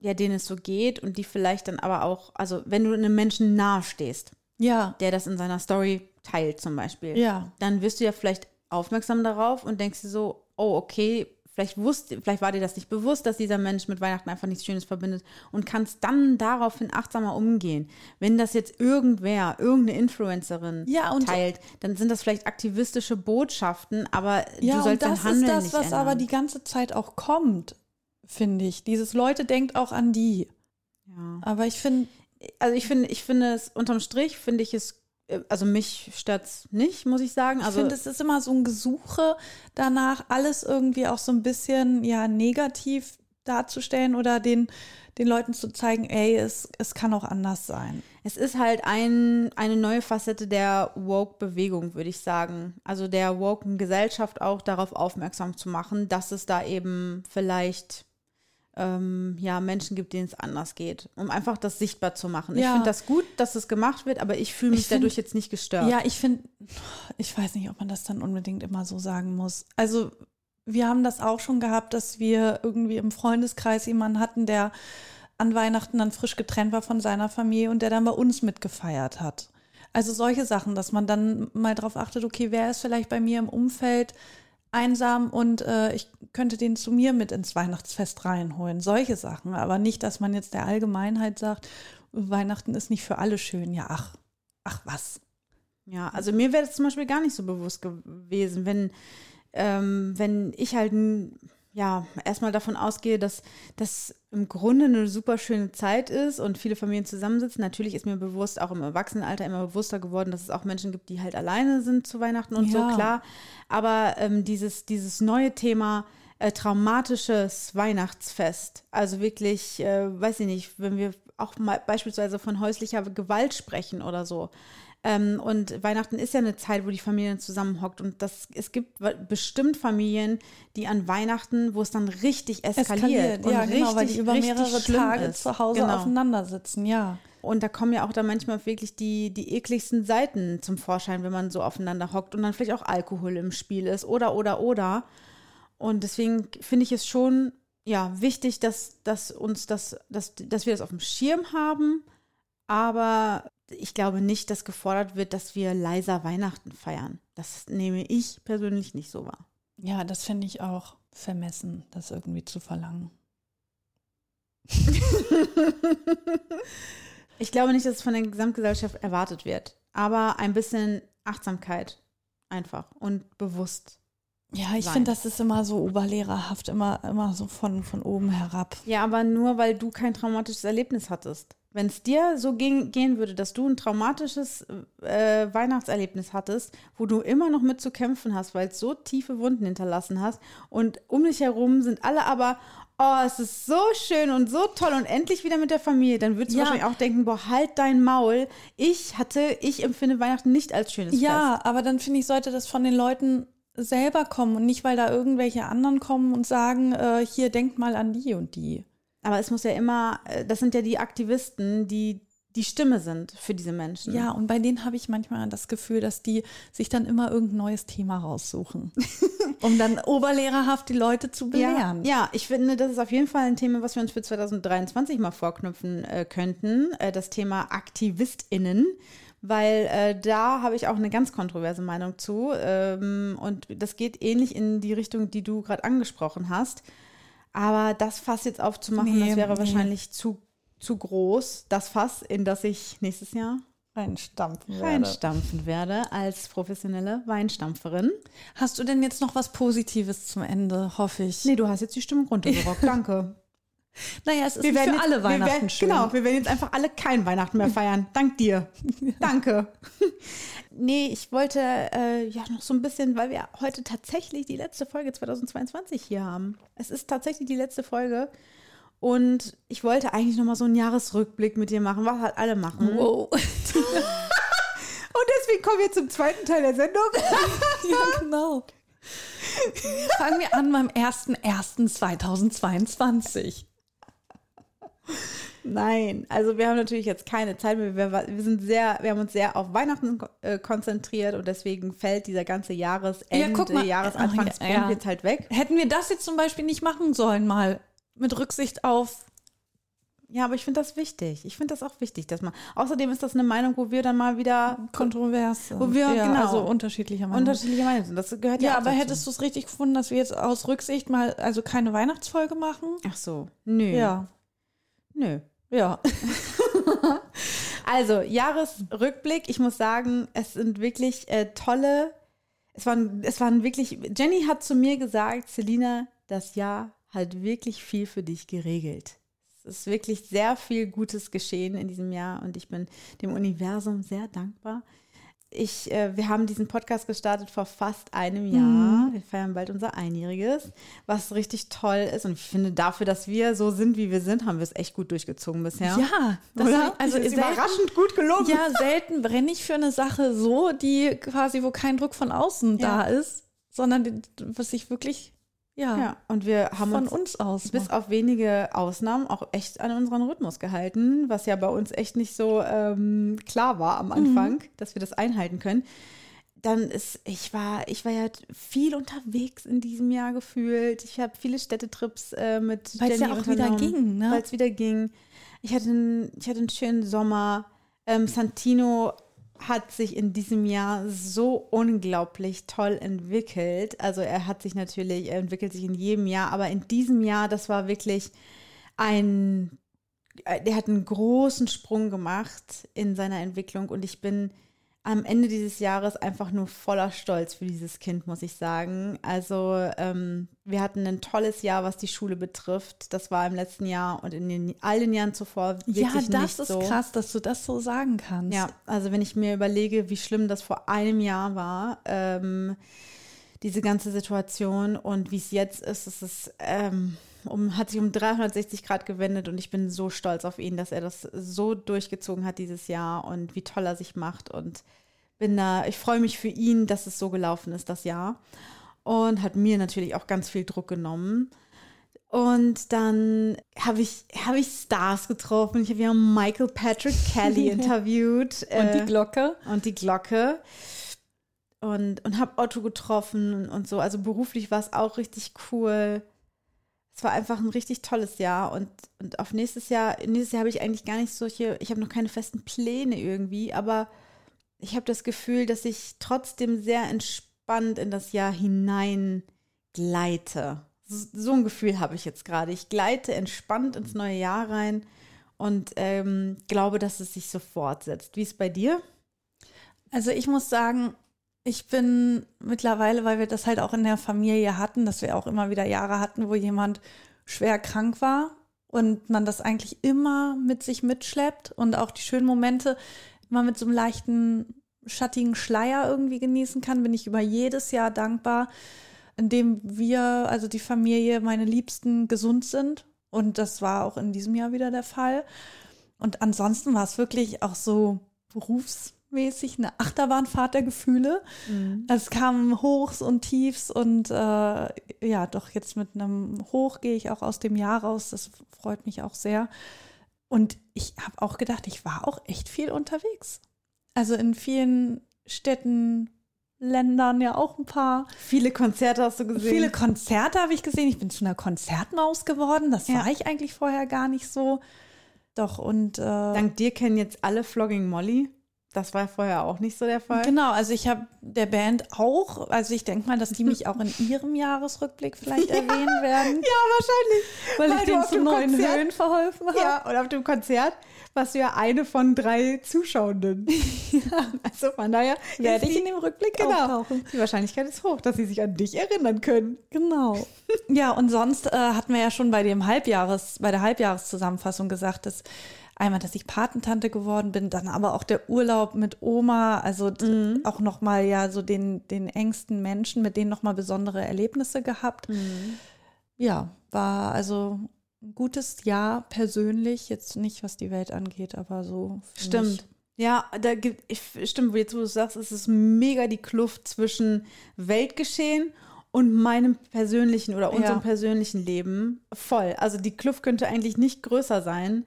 ja, denen es so geht und die vielleicht dann aber auch, also wenn du einem Menschen nahe stehst, Ja, der das in seiner Story teilt zum Beispiel, ja. dann wirst du ja vielleicht aufmerksam darauf und denkst dir so, oh, okay, vielleicht wusste, vielleicht war dir das nicht bewusst, dass dieser Mensch mit Weihnachten einfach nichts Schönes verbindet und kannst dann daraufhin achtsamer umgehen. Wenn das jetzt irgendwer, irgendeine Influencerin Ja, und- teilt, dann sind das vielleicht aktivistische Botschaften, aber Ja, du sollst und das dein Handeln ist das, nicht was ändern. aber die ganze Zeit auch kommt, finde ich. Dieses Leute denkt auch an die. ja. Aber ich finde, Also ich finde, ich finde es unterm Strich finde ich es, äh, also mich stört's nicht, muss ich sagen. ich Also finde, es ist immer so ein Gesuche danach, alles irgendwie auch so ein bisschen ja negativ darzustellen oder den, den Leuten zu zeigen, ey, es, es kann auch anders sein. Es ist halt ein, eine neue Facette der Woke-Bewegung, würde ich sagen. Also der woken Gesellschaft auch darauf aufmerksam zu machen, dass es da eben vielleicht ähm, ja, Menschen gibt, denen es anders geht. Um einfach das sichtbar zu machen. Ich Ja. finde das gut, dass es gemacht wird, aber ich fühle mich Ich find- dadurch jetzt nicht gestört. Ja, ich finde, ich weiß nicht, ob man das dann unbedingt immer so sagen muss. Also, wir haben das auch schon gehabt, dass wir irgendwie im Freundeskreis jemanden hatten, der an Weihnachten dann frisch getrennt war von seiner Familie und der dann bei uns mitgefeiert hat. Also solche Sachen, dass man dann mal drauf achtet, okay, wer ist vielleicht bei mir im Umfeld einsam und äh, ich könnte den zu mir mit ins Weihnachtsfest reinholen. Solche Sachen, aber nicht, dass man jetzt der Allgemeinheit sagt, Weihnachten ist nicht für alle schön. Ja, ach, ach was. Ja, also mir wäre das zum Beispiel gar nicht so bewusst gewesen, wenn, ähm, wenn ich halt ja, erstmal davon ausgehe, dass das im Grunde eine super schöne Zeit ist und viele Familien zusammensitzen. Natürlich ist mir bewusst, auch im Erwachsenenalter immer bewusster geworden, dass es auch Menschen gibt, die halt alleine sind zu Weihnachten und Ja. so, klar. Aber ähm, dieses, dieses neue Thema äh, traumatisches Weihnachtsfest, also wirklich, äh, weiß ich nicht, wenn wir auch mal beispielsweise von häuslicher Gewalt sprechen oder so, ähm, und Weihnachten ist ja eine Zeit, wo die Familie zusammenhockt. Und das, es gibt bestimmt Familien, die an Weihnachten, wo es dann richtig eskaliert. und ja, genau, weil die richtig, über richtig mehrere Tage ist. zu Hause Genau. aufeinander sitzen, ja. Und da kommen ja auch dann manchmal wirklich die, die ekligsten Seiten zum Vorschein, wenn man so aufeinander hockt und dann vielleicht auch Alkohol im Spiel ist oder, oder, oder. Und deswegen finde ich es schon, ja, wichtig, dass, dass uns das, dass, dass wir das auf dem Schirm haben. Aber ich glaube nicht, dass gefordert wird, dass wir leiser Weihnachten feiern. Das nehme ich persönlich nicht so wahr. Ja, das finde ich auch vermessen, das irgendwie zu verlangen. Ich glaube nicht, dass es von der Gesamtgesellschaft erwartet wird. Aber ein bisschen Achtsamkeit einfach und bewusst. Ja, ich finde, das ist immer so oberlehrerhaft, immer, immer so von, von oben herab. Ja, aber nur weil du kein traumatisches Erlebnis hattest. Wenn es dir so ging, gehen würde, dass du ein traumatisches äh, Weihnachtserlebnis hattest, wo du immer noch mit zu kämpfen hast, weil es so tiefe Wunden hinterlassen hast und um dich herum sind alle aber, oh, es ist so schön und so toll und endlich wieder mit der Familie, dann würdest du Ja. wahrscheinlich auch denken, boah, halt dein Maul. Ich hatte, ich empfinde Weihnachten nicht als schönes Fest. Ja, aber dann finde ich, sollte das von den Leuten selber kommen und nicht, weil da irgendwelche anderen kommen und sagen, äh, hier denkt mal an die und die. Aber es muss ja immer, äh, das sind ja die Aktivisten, die die Stimme sind für diese Menschen. Ja, und bei denen habe ich manchmal das Gefühl, dass die sich dann immer irgendein neues Thema raussuchen, um dann oberlehrerhaft die Leute zu belehren. Ja, ja, ich finde, das ist auf jeden Fall ein Thema, was wir uns für 2023 mal vorknüpfen äh, könnten. Äh, das Thema AktivistInnen. Weil äh, da habe ich auch eine ganz kontroverse Meinung zu. Ähm, und das geht ähnlich in die Richtung, die du gerade angesprochen hast. Aber das Fass jetzt aufzumachen, Nee, das wäre nee. wahrscheinlich zu, zu groß. Das Fass, in das ich nächstes Jahr Reinstampfen werde. reinstampfen werde als professionelle Weinstampferin. Hast du denn jetzt noch was Positives zum Ende, hoffe ich? Nee, du hast jetzt die Stimmung runtergerockt. Danke. Naja, es ist Wir werden für alle jetzt, Weihnachten wir werden, schön. Genau, wir werden jetzt einfach alle kein Weihnachten mehr feiern. Dank dir. Danke. nee, ich wollte äh, ja noch so ein bisschen, weil wir heute tatsächlich die letzte Folge 2022 hier haben. Es ist tatsächlich die letzte Folge. Und ich wollte eigentlich noch mal so einen Jahresrückblick mit dir machen, was halt alle machen. Wow. Und deswegen kommen wir zum zweiten Teil der Sendung. ja, genau. Fangen wir an beim 1.1.2022. Nein, also wir haben natürlich jetzt keine Zeit mehr. Wir, wir sind sehr, wir haben uns sehr auf Weihnachten äh, konzentriert und deswegen fällt dieser ganze Jahresende, Ja, mal. Jahresanfangspunkt ja, ja. jetzt halt weg. Hätten wir das jetzt zum Beispiel nicht machen sollen, mal mit Rücksicht auf. Ja, aber ich finde das wichtig. Ich finde das auch wichtig, dass man. Außerdem ist das eine Meinung, wo wir dann mal wieder Kontroverse. Wo wir- ja, genau. Also unterschiedlicher Meinung. unterschiedliche Meinungen sind. Das gehört ja, ja, aber dazu. hättest du es richtig gefunden, dass wir jetzt aus Rücksicht mal also keine Weihnachtsfolge machen? Ach so, nö. Ja. Nö. Ja. Also, Jahresrückblick. Ich muss sagen, es sind wirklich äh, tolle. Es waren, es waren wirklich. Jenny hat zu mir gesagt, Selina, das Jahr hat wirklich viel für dich geregelt. Es ist wirklich sehr viel Gutes geschehen in diesem Jahr und ich bin dem Universum sehr dankbar. Ich, äh, wir haben diesen Podcast gestartet vor fast einem Jahr. Wir feiern bald unser Einjähriges, was richtig toll ist. Und ich finde, dafür, dass wir so sind, wie wir sind, haben wir es echt gut durchgezogen bisher. Ja, das Oder? also ist selten- überraschend gut gelungen. Ja, selten brenne ich für eine Sache so, die quasi, wo kein Druck von außen Ja. da ist, sondern was ich wirklich, ja, Ja, und wir haben von uns uns aus. bis auf wenige Ausnahmen auch echt an unseren Rhythmus gehalten, was ja bei uns echt nicht so ähm, klar war am Anfang, dass wir das einhalten können. Dann ist, ich war, ich war ja viel unterwegs in diesem Jahr gefühlt. Ich habe viele Städtetrips äh, mit Weil's ja Jenny auch wieder ging, ne? Weil es wieder ging. Ich hatte, einen, ich hatte einen schönen Sommer. Ähm, Santino hat sich in diesem Jahr so unglaublich toll entwickelt. Also er hat sich natürlich, er entwickelt sich in jedem Jahr, aber in diesem Jahr, das war wirklich ein, der hat einen großen Sprung gemacht in seiner Entwicklung und ich bin am Ende dieses Jahres einfach nur voller Stolz für dieses Kind, muss ich sagen. Also ähm, wir hatten ein tolles Jahr, was die Schule betrifft. Das war im letzten Jahr und in den, all den Jahren zuvor wirklich ja, das nicht ist so. krass, dass du das so sagen kannst. Ja, also wenn ich mir überlege, wie schlimm das vor einem Jahr war, ähm, diese ganze Situation und wie es jetzt ist, ist es ähm, um, hat sich um 360 Grad gewendet und ich bin so stolz auf ihn, dass er das so durchgezogen hat dieses Jahr und wie toll er sich macht und bin da, ich freue mich für ihn, dass es so gelaufen ist, das Jahr und hat mir natürlich auch ganz viel Druck genommen. Und dann habe ich, hab ich Stars getroffen. Ich habe ja Michael Patrick Kelly interviewt. Und die äh, Glocke? und die Glocke. Und, und habe Otto getroffen und so. Also beruflich war es auch richtig cool. Es war einfach ein richtig tolles Jahr. Und, und auf nächstes Jahr, nächstes Jahr habe ich eigentlich gar nicht solche, ich habe noch keine festen Pläne irgendwie, aber ich habe das Gefühl, dass ich trotzdem sehr entspannt in das Jahr hinein gleite. So ein Gefühl habe ich jetzt gerade. Ich gleite entspannt ins neue Jahr rein und ähm, glaube, dass es sich so fortsetzt. Wie ist es bei dir? Also ich muss sagen, ich bin mittlerweile, weil wir das halt auch in der Familie hatten, dass wir auch immer wieder Jahre hatten, wo jemand schwer krank war und man das eigentlich immer mit sich mitschleppt und auch die schönen Momente immer mit so einem leichten, schattigen Schleier irgendwie genießen kann, bin ich über jedes Jahr dankbar, in dem wir, also die Familie, meine Liebsten gesund sind. Und das war auch in diesem Jahr wieder der Fall. Und ansonsten war es wirklich auch so berufsmäßig eine Achterbahnfahrt der Gefühle. Es kamen Hochs und Tiefs und äh, ja, doch jetzt mit einem Hoch gehe ich auch aus dem Jahr raus. Das freut mich auch sehr. Und ich habe auch gedacht, ich war auch echt viel unterwegs. Also in vielen Städten, Ländern ja auch ein paar. Viele Konzerte hast du gesehen. Viele Konzerte habe ich gesehen. Ich bin zu einer Konzertmaus geworden. Das Ja. war ich eigentlich vorher gar nicht so. Doch, und äh, Dank dir kennen jetzt alle Flogging Molly. Das war vorher auch nicht so der Fall. Genau, also ich habe der Band auch, also ich denke mal, dass die mich auch in ihrem Jahresrückblick vielleicht erwähnen werden, Ja, wahrscheinlich. weil, Weil ich denen zu neuen Konzert- Höhen verholfen habe. Ja, und auf dem Konzert warst du ja eine von drei Zuschauenden. Also von daher Werde ich in dem Rückblick genau. auftauchen. Die Wahrscheinlichkeit ist hoch, dass sie sich an dich erinnern können. Genau. Ja, und sonst äh, hatten wir ja schon bei dem Halbjahres, bei der Halbjahreszusammenfassung gesagt, dass einmal, dass ich Patentante geworden bin, dann aber auch der Urlaub mit Oma, also d- auch noch mal ja so den den engsten Menschen, mit denen noch mal besondere Erlebnisse gehabt. Ja, war also ein gutes Jahr persönlich, jetzt nicht was die Welt angeht, aber so Stimmt. mich. Ja, da gibt, ich, stimmt, jetzt wo du sagst, es ist mega die Kluft zwischen Weltgeschehen und meinem persönlichen oder unserem Ja. persönlichen Leben voll. Also die Kluft könnte eigentlich nicht größer sein,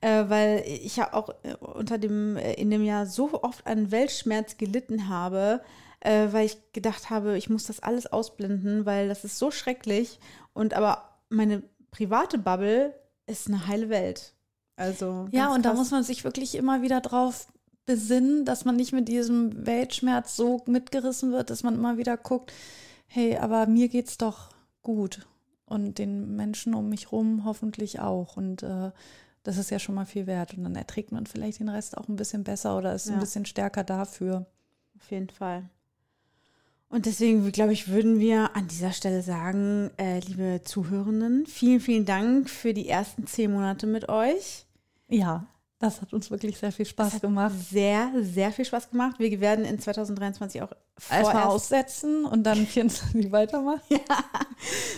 äh, weil ich ja auch äh, unter dem, äh, in dem Jahr so oft an Weltschmerz gelitten habe, äh, weil ich gedacht habe, ich muss das alles ausblenden, weil das ist so schrecklich. Und aber meine private Bubble ist eine heile Welt. Also Ja, und da krass. muss man sich wirklich immer wieder drauf besinnen, dass man nicht mit diesem Weltschmerz so mitgerissen wird, dass man immer wieder guckt, hey, aber mir geht's doch gut und den Menschen um mich rum hoffentlich auch und äh, das ist ja schon mal viel wert und dann erträgt man vielleicht den Rest auch ein bisschen besser oder ist Ja. ein bisschen stärker dafür. Auf jeden Fall. Und deswegen, glaube ich, würden wir an dieser Stelle sagen, äh, liebe Zuhörenden, vielen, vielen Dank für die ersten zehn Monate mit euch. Ja, das hat uns wirklich sehr viel Spaß gemacht. Sehr, sehr viel Spaß gemacht. Wir werden in 2023 auch Erstmal vorerst, aussetzen und dann 24 weitermachen.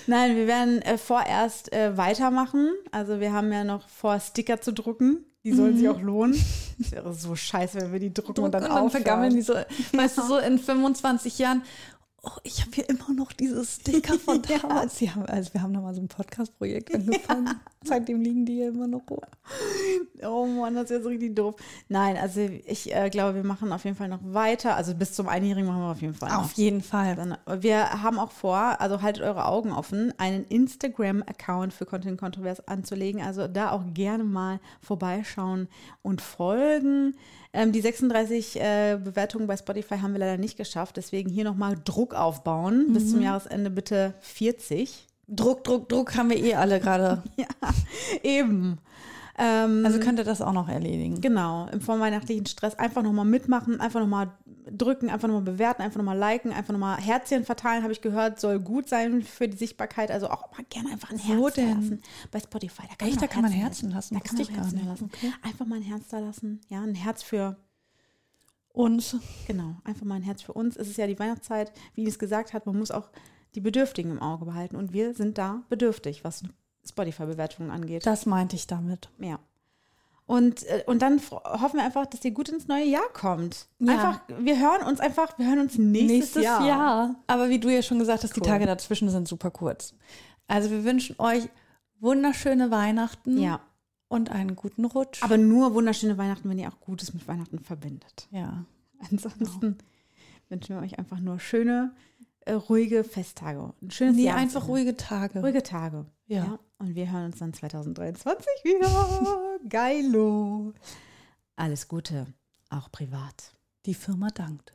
nein, wir werden äh, vorerst äh, weitermachen. Also wir haben ja noch vor, Sticker zu drucken. Die sollen sich auch lohnen. Das wäre so scheiße, wenn wir die drucken, und dann, aufhören. vergammeln die so, weißt du, so in 25 Jahren. Oh, ich habe hier immer noch diese Sticker von damals. Die haben, also wir haben noch mal so ein Podcast-Projekt angefangen. Seitdem liegen die hier immer noch rum. Oh Mann, das ist jetzt richtig doof. Nein, also ich äh, glaube, wir machen auf jeden Fall noch weiter. Also bis zum Einjährigen machen wir auf jeden Fall noch. Auf jeden Fall. Dann, wir haben auch vor, also haltet eure Augen offen, einen Instagram-Account für Content Kontrovers anzulegen. Also da auch gerne mal vorbeischauen und folgen. Ähm, die 36 äh, Bewertungen bei Spotify haben wir leider nicht geschafft. Deswegen hier nochmal Druck aufbauen. Bis zum Jahresende bitte 40. Druck, Druck, Druck haben wir eh alle gerade. Ja, eben. Ähm, Also könnt ihr das auch noch erledigen. Genau, im vorweihnachtlichen Stress einfach nochmal mitmachen, einfach nochmal drücken, einfach nochmal bewerten, einfach nochmal liken, einfach nochmal Herzchen verteilen, habe ich gehört, soll gut sein für die Sichtbarkeit. Also auch mal gerne einfach ein Wo Herz da denn? lassen. Bei Spotify. Da kann, Echt? man Da kann man Herzen lassen? Da kann man Herzen lassen. Einfach mal ein Herz da lassen. Ja, ein Herz für, Und genau, einfach mal ein Herz für uns. Es ist ja die Weihnachtszeit, wie es gesagt hat, man muss auch die Bedürftigen im Auge behalten. Und wir sind da bedürftig, was Spotify-Bewertungen angeht. das meinte ich damit. Ja. Und, äh, und dann hoffen wir einfach, dass ihr gut ins neue Jahr kommt. Ja. Einfach, wir hören uns einfach, wir hören uns nächstes, Jahr. Aber wie du ja schon gesagt hast, die Cool. Tage dazwischen sind super kurz. Also wir wünschen euch wunderschöne Weihnachten Ja. und einen guten Rutsch. Aber nur wunderschöne Weihnachten, wenn ihr auch Gutes mit Weihnachten verbindet. ja. Ansonsten wünschen wir euch einfach nur schöne, äh, ruhige Festtage. Ein schönes Nee, Jahr. einfach ruhige Tage. ruhige Tage. Ja. Und wir hören uns dann 2023 wieder. Geilo. Alles Gute, auch privat. Die Firma dankt.